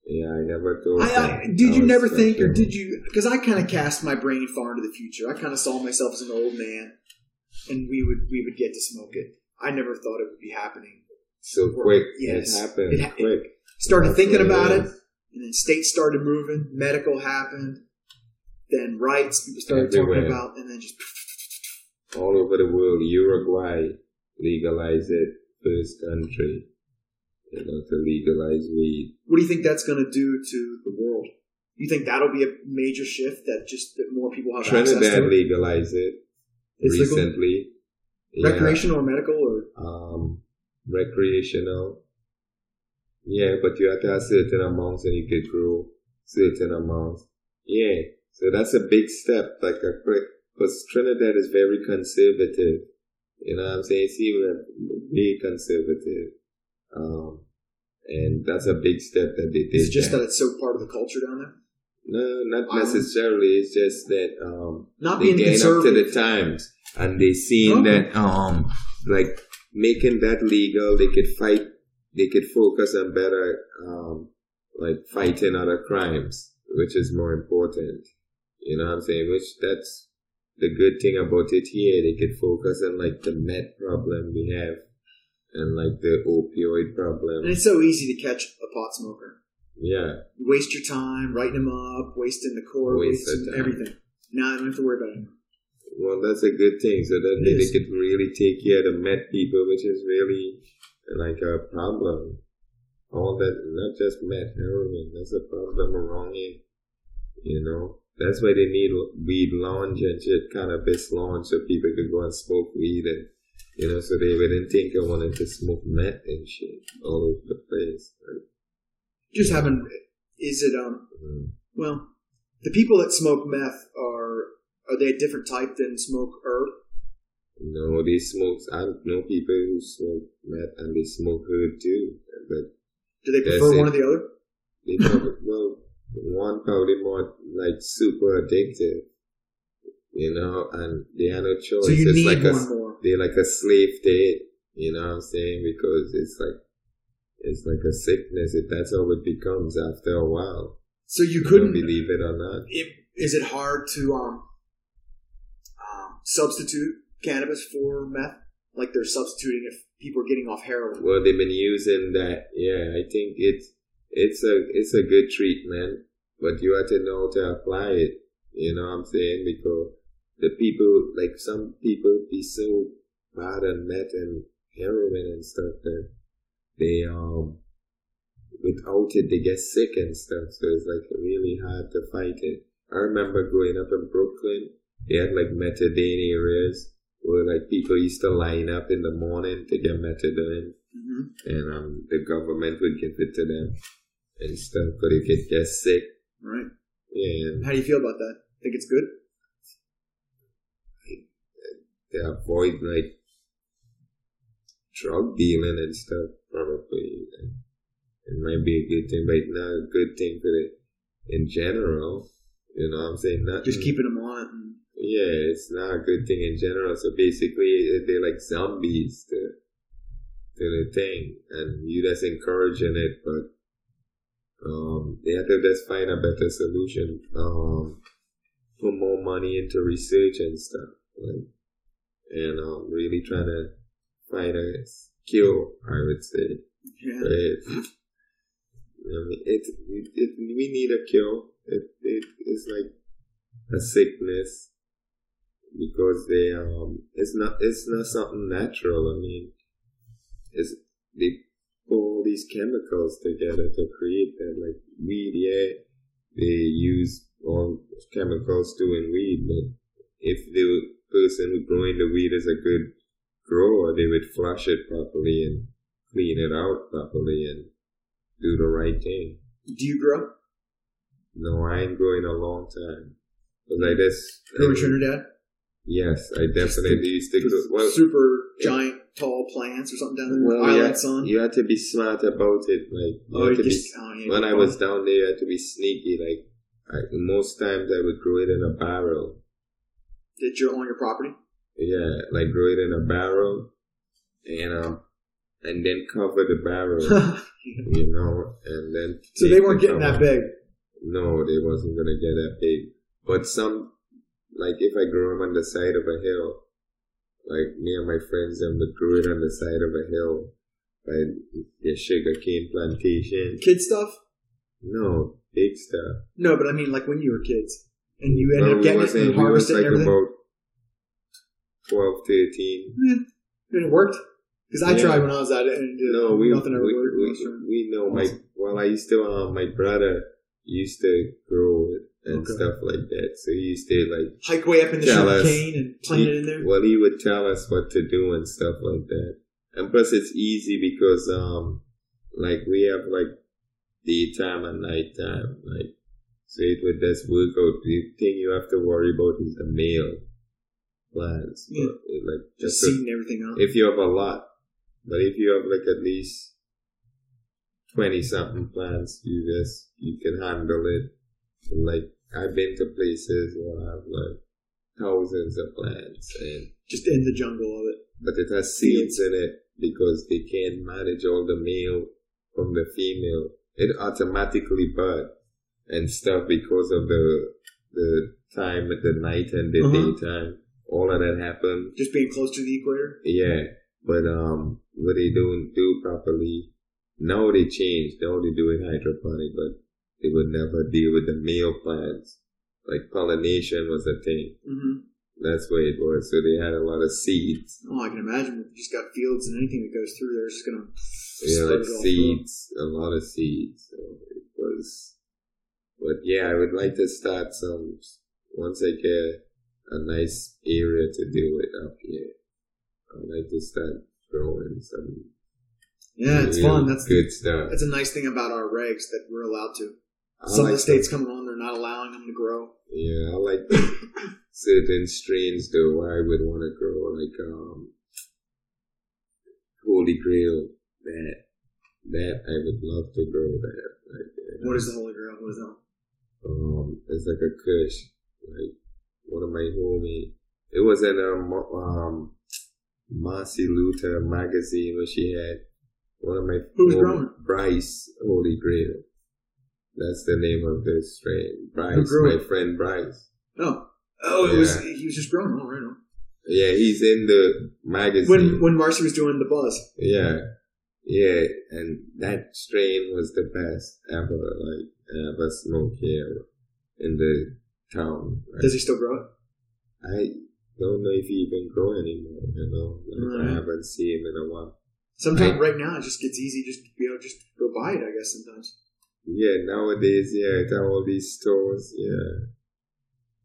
Yeah, I never thought. I, I, did you never think, or did you? Because I kind of cast my brain far into the future. I kind of saw myself as an old man, and we would we would get to smoke it. I never thought it would be happening. so quick? Yes. It happened It quick. Started That's thinking about it, and then states started moving. Medical happened. Then rights people started Everywhere. talking about, and then just all over the world. Uruguay legalized it, first country, you know, to legalize weed. what do you think that's going to do to the world? You think that'll be a major shift that just that more people have access to it? legalized it It's legal? Yeah. recreational or medical or um, recreational. Yeah, but you have to have certain amounts and you could grow certain amounts. Yeah, so that's a big step, like a quick, because Trinidad is very conservative. You know what I'm saying? See, we're very conservative. Um, and that's a big step that they did. is it just that. that it's so part of the culture down there? No, not necessarily. It's just that um, Not they being getting up to the times, and they seeing Okay. that um, like making that legal, they could fight. They could focus on better, um, like fighting other crimes, which is more important. You know what I'm saying? Which that's the good thing about it here. They could focus on like the meth problem we have, and like the opioid problem. And it's so easy to catch a pot smoker. Yeah. Waste your time writing them up, wasting the court, Waste wasting everything. Now I don't have to worry about it. Well, that's a good thing. So that they, could really take care of the meth people, which is really like a problem. All that, not just meth, heroin, that's a problem around here. You know, that's why they need weed lounge and shit, cannabis lounge, so people could go and smoke weed and, you know, so they wouldn't think of wanted to smoke meth and shit all over the place. Right? Just having, is it, um, Mm. well, the people that smoke meth are, are they a different type than smoke herb? No, they smoke. I know people who smoke meth and they smoke herb too. But Do they prefer it. one or the other? They probably, well, one probably more like super addictive, you know, and they have no choice. So you it's need like a, more. They're like a slave state, you know what I'm saying? Because it's like, it's like a sickness. It, that's how it becomes after a while. So you couldn't, believe it or not. it, is it hard to, um, um, substitute cannabis for meth? Like they're substituting if people are getting off heroin. Well, they've been using that. Yeah, I think it's it's a it's a good treatment, but you have to know how to apply it. You know what I'm saying? Because the people, like some people, be so bad on meth and heroin and stuff that they um without it they get sick and stuff. So it's like really hard to fight it. I remember growing up in Brooklyn, they had like methadone areas where like people used to line up in the morning to get methadone, hmm and um the government would give it to them and stuff, but they could get sick. Right. Yeah, How do you feel about that? Think it's good? they avoid like drug dealing and stuff probably. And it might be a good thing, but not a good thing for the in general. You know what I'm saying? Not Just keeping them on. And, Yeah, it's not a good thing in general. So basically, they're like zombies to to the thing, and you just encouraging it, but um, they have to just find a better solution. Um, put more money into research and stuff, like, and um, really trying to a cure. I would say, yeah. I mean, it, it, it we need a cure. It, it it's like a sickness because they um it's not it's not something natural. I mean, it's they put all these chemicals together to create that. Like weed, yeah, they use all chemicals too in weed, but if the person growing the weed is a good grower, they would flush it properly and clean it out properly and do the right thing. Do you grow? No, I ain't growing a long time. Cause I just Grow in Trinidad? Yes, I definitely used to go. Well, Super giant, tall plants or something down there. well, Island had, you had to be smart about it. Like, Oh, you to be, oh, yeah, when I was down there, you had to be sneaky. Like, I, most times I would grow it in a barrel. Did you own your property? Yeah, like grow it in a barrel, and um, and then cover the barrel. you know, and then So they weren't the getting that big. No, they wasn't gonna get that big. But some, like if I grow them on the side of a hill, like me and my friends, them would grow it on the side of a hill, by the sugar cane plantation. Kid stuff? No, big stuff. No, but I mean, like when you were kids, and you ended Well, up getting it and harvesting like everything. about 12, 13. And it worked because I Yeah. tried when I was at it, and uh, No, we nothing ever we, worked. we, we know my well. I used to um my brother used to grow it and Okay. stuff like that. So he used to like Hike way up in the tell sugar cane and plant he- it in there. Well, he would tell us what to do and stuff like that. And plus, it's easy because um like we have like daytime and nighttime. Like so, it would just work out. The thing you have to worry about is the male Yeah. But, uh, like Just a- seeding everything out. if you have a lot. But if you have like at least twenty something plants, you just you can handle it. And like I've been to places where I have like thousands of plants and Just in the jungle of it. but it has seeds in it because they can't manage all the male from the female. It automatically bud and stuff because of the the time at the night and the Uh-huh. daytime. All of that happened. Just being close to the equator. Yeah, but um, what they don't do properly now they changed. Now they do it hydroponic, but they would never deal with the male plants. Like pollination was a thing. hmm That's what it was. So they had a lot of seeds. Oh, I can imagine. If you just got fields and anything that goes through there is just gonna. Yeah, like seeds, a lot of seeds. So it was, but yeah, I would like to start some once I get a nice area to do it up here. I'd like to start growing some. Yeah, it's fun. That's good stuff. That's a nice thing about our regs that we're allowed to. I Some like of the states them. coming on, they're not allowing them to grow. Yeah, I like certain strains though. I would want to grow like um, Holy Grail. That that I would love to grow that. Like that. What is the Holy Grail? What is that? Um, it's like a Kush. Like one of my homie. It was in a mo- um, Marcy Luther magazine where she had one of my Who's growing? Bryce Holy Grail. That's the name of the strain. Bryce, my friend Bryce. Oh, oh, it was he was just growing. Oh, right on. Yeah, he's in the magazine. When when Marcy was doing the buzz. yeah, yeah, and that strain was the best ever. Like ever smoked here in the town. Like, Does he still grow it? I don't know if he even grow anymore. You know, like, I haven't seen him in a while. Sometimes I- right now it just gets easy just you know, just go buy it. I guess sometimes. Yeah, nowadays, yeah, at all these stores, yeah.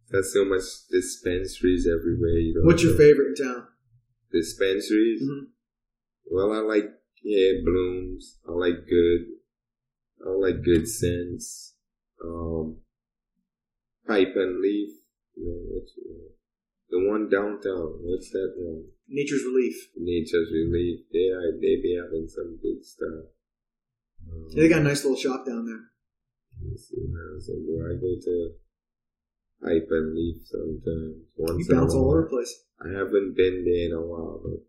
There's so much dispensaries everywhere. You know, What's your favorite in town? dispensaries? Mhm. Well, I like yeah blooms. I like good. I like good scents. Um, pipe and leaf. You know, uh, the one downtown. What's that one? Nature's Relief. Nature's Relief. They are. They be having some good stuff. Um, they got a nice little shop down there. See. So where I go to Pipe and Leaf sometimes. Once You bounce all over the place. I haven't been there in a while, but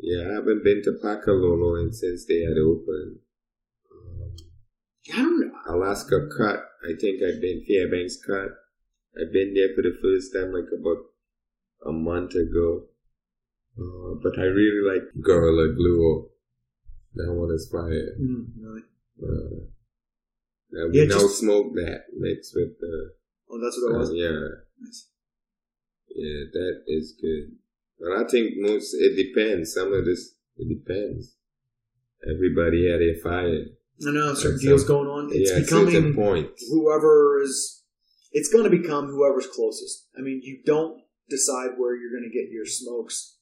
yeah, I haven't been to Pakalolo and since they had opened. Um, I don't know. Alaska Cut. I think I've been Fairbanks Cut. I've been there for the first time like about a month ago. Uh, but I really like Gorilla Glue. That one is fire. Mm, really? Uh, now we Yeah, now just- smoke that mixed with the. Oh, that's what it uh, was. yeah. Yeah, that is good. But I think most it depends. Some of this it depends. Everybody had their fire. I know certain deals going on. It's yeah, becoming point. whoever is. It's going to become whoever's closest. I mean, you don't decide where you're going to get your smokes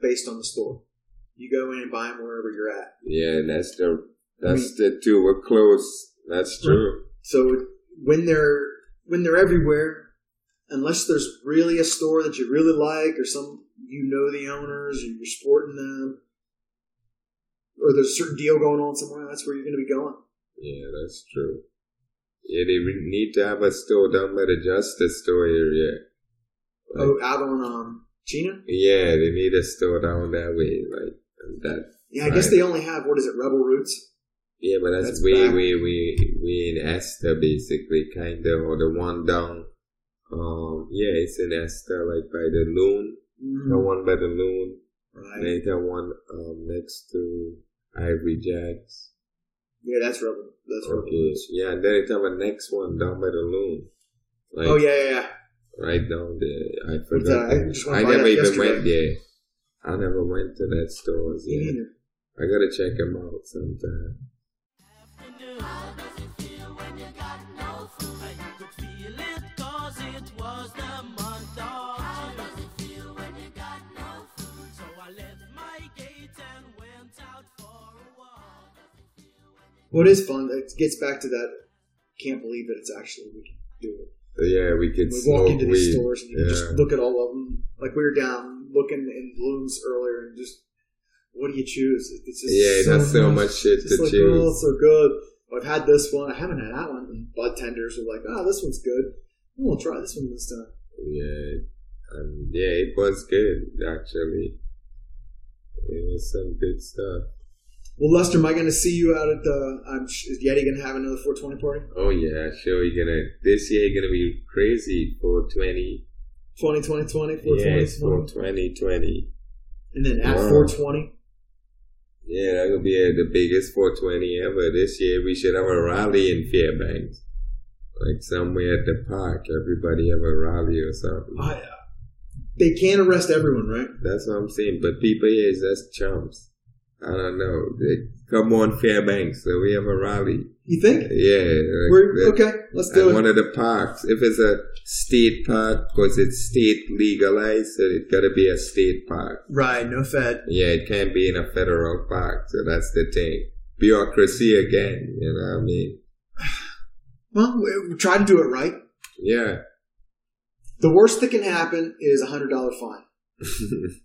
based on the store. You go in and buy them wherever you're at. Yeah, that's the that's the two. We're close. That's true. So when they're when they're everywhere, unless there's really a store that you really like, or some you know the owners, or you're supporting them, or there's a certain deal going on somewhere, that's where you're going to be going. Yeah, that's true. Yeah, they need to have a store down by the Justice store area. oh, out on um, Chena. Yeah, they need a store down that way, like that. Yeah, I guess they only have what is it, Rebel Roots? Yeah, but that's, That's way, back. way, way, way in Ester, basically, kind of, or the one down. Um, yeah, it's in Ester, like by the loon. Mhm. The one by the loon. Right. Then the one um next to Ivory Jacks. Yeah, that's Rebel. That's Roots. yeah, and then they have a next one down by the loon. Like, oh yeah, yeah, yeah. right down there. I that? Uh, forgot. I I never even yesterday. went there. I never went to that store. Neither. I gotta check them out sometime. It is fun. It gets back to that. Can't believe that it's actually we can do it. So yeah, we could We walk into these weed. stores and you yeah. just look at all of them. Like we were down looking in blooms earlier, and just what do you choose? It's just Yeah, there's so much shit to like, choose. Oh, so good. I've had this one. I haven't had that one. And bud tenders are like, oh, this one's good. We'll try this one this time. Yeah, um, yeah, it was good actually. It was some good stuff. Well, Lester, am I going to see you out at the? I'm, is Yeti going to have another 420 party? Oh yeah, sure. You're gonna this year. You're gonna be crazy for twenty. 20, 20, 20, 420, Yes, for twenty twenty. and then at Wow. 420. Yeah, that will be uh, the biggest 420 ever. This year we should have a rally in Fairbanks, like somewhere at the park. Everybody have a rally or something. I, they can't arrest everyone, right? That's what I'm saying. But people here is just chumps. I don't know. Come on, Fairbanks. So we have a rally. You think? Yeah. We're, okay, let's do it. one of the parks. If it's a state park, because it's state legalized, so it's got to be a state park. Right, no Fed. Yeah, it can't be in a federal park. So that's the thing. Bureaucracy again. You know what I mean? Well, we, we try to do it right. Yeah. The worst that can happen is a hundred dollar fine.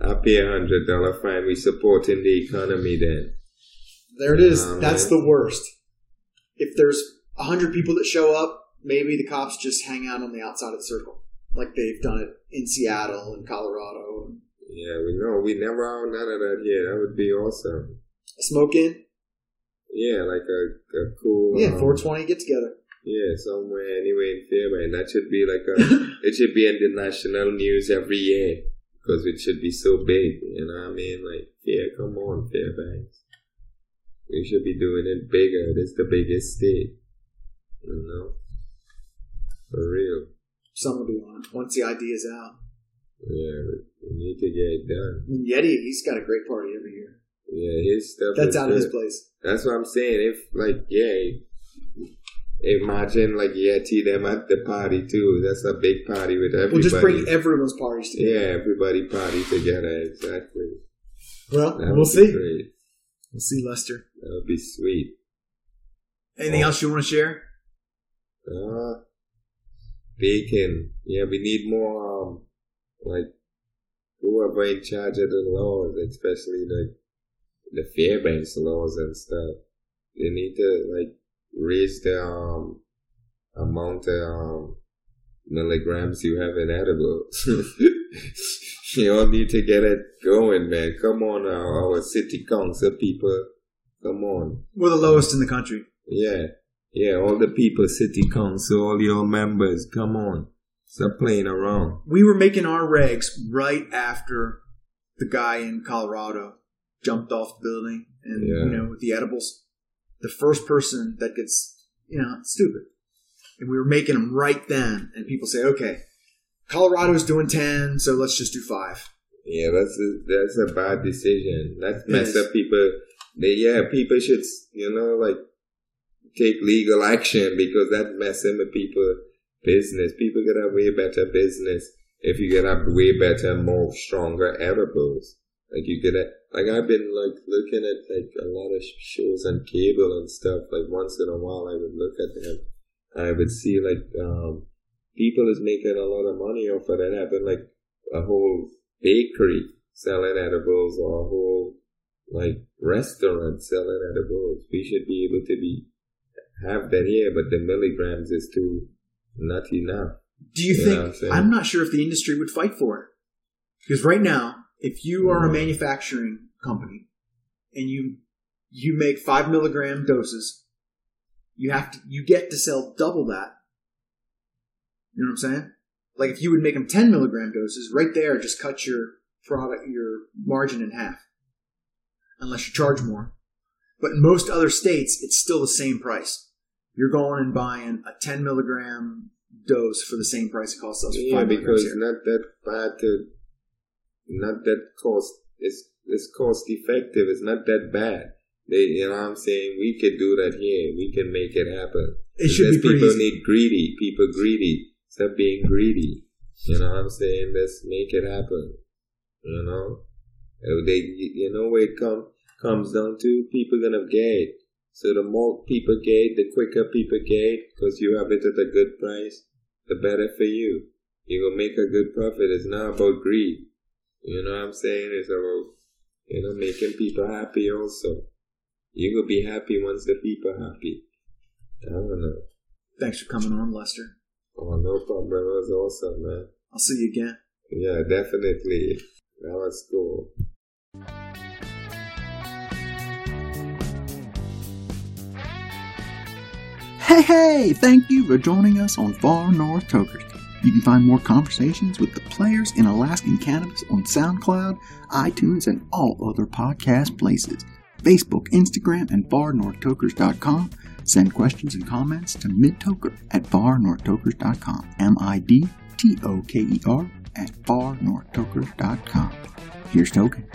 I pay a hundred dollar fine. We supporting the economy then. There it is. Nah, That's the worst. If there's a hundred people that show up, maybe the cops just hang out on the outside of the circle, like they've done it in Seattle and Colorado. Yeah, we know. We never have none of that here. That would be awesome. Smoke in, Yeah, like a, a cool. yeah, um, four twenty get together. Yeah, somewhere anyway in Fairbanks. That should be like a. it should be in the national news every year because it should be so big. You know what I mean? Like, yeah, come on, Fairbanks. We should be doing it bigger. It's the biggest state. You know, for real. Some will be on it once the idea's out. Yeah, we need to get it done. Mean, Yeti, he's got a great party every year. Yeah, his stuff. That's out of his place. That's what I'm saying. If like, yeah, imagine like Yeti them at the party too. That's a big party with everybody. We'll just bring everyone's parties together. Yeah, everybody party together. Exactly. Well, That we'll see. Great. We'll see, Lester. That would be sweet. Anything Oh. else you want to share? Uh, bacon. Yeah, we need more. Um, like whoever in charge of the laws, especially like the Fairbanks laws and stuff. They need to like raise the um amount of um milligrams you have in edibles. you all need to get it going, man. Come on, our, our city council people. Come on. We're the lowest in the country. Yeah. Yeah, all the people, city council, all your members, come on. Stop playing around. We were making our regs right after the guy in Colorado jumped off the building and Yeah. you know with the edibles. The first person that gets you know stupid, and we were making them right then. And people say, okay, Colorado's doing ten, so let's just do five. Yeah, that's a, that's a bad decision. That mess up people. They, yeah, people should, you know, like take legal action because that messing with people business. People get a way better business if you get a way better, more stronger edibles. Like you get a, like I've been like looking at like a lot of shows on cable and stuff. Like once in a while, I would look at them. I would see like um people is making a lot of money off of that. Having like a whole bakery selling edibles or a whole like restaurant selling edibles. We should be able to be have that here, but the milligrams is too not enough. Do you, know think? I'm? I'm not sure if the industry would fight for it because right now, if you are a manufacturing company and you you make five milligram doses, you have to you get to sell double that. You know what I'm saying? Like if you would make them 10 milligram doses, right there, just cut your product your margin in half, unless you charge more. But in most other states, it's still the same price. You're going and buying a 10 milligram dose for the same price it costs us. Yeah, because here. not that bad to, not that cost. It's it's cost effective. It's not that bad. They, you know, what I'm saying we could do that here. We can make it happen. It should be people easy. need greedy. People greedy. Stop being greedy. You know what I'm saying? Let's make it happen. You know, they, you know where it come comes down to people gonna get. So the more people get, the quicker people get, because you have it at a good price, the better for you. You will make a good profit. It's not about greed. You know what I'm saying? It's about, you know, making people happy also. You will be happy once the people happy. I don't know. Thanks for coming on, Lester. Oh, no problem. It was awesome, man. I'll see you again. Yeah, definitely. That was cool. Hey, hey! Thank you for joining us on Far North Tokers. You can find more conversations with the players in Alaskan cannabis on SoundCloud, iTunes, and all other podcast places. Facebook, Instagram, and farnorthtokers.com. Send questions and comments to midtoker at farnorthtokers.com. M-I-D-T-O-K-E-R at farnorthtokers.com. Here's Token.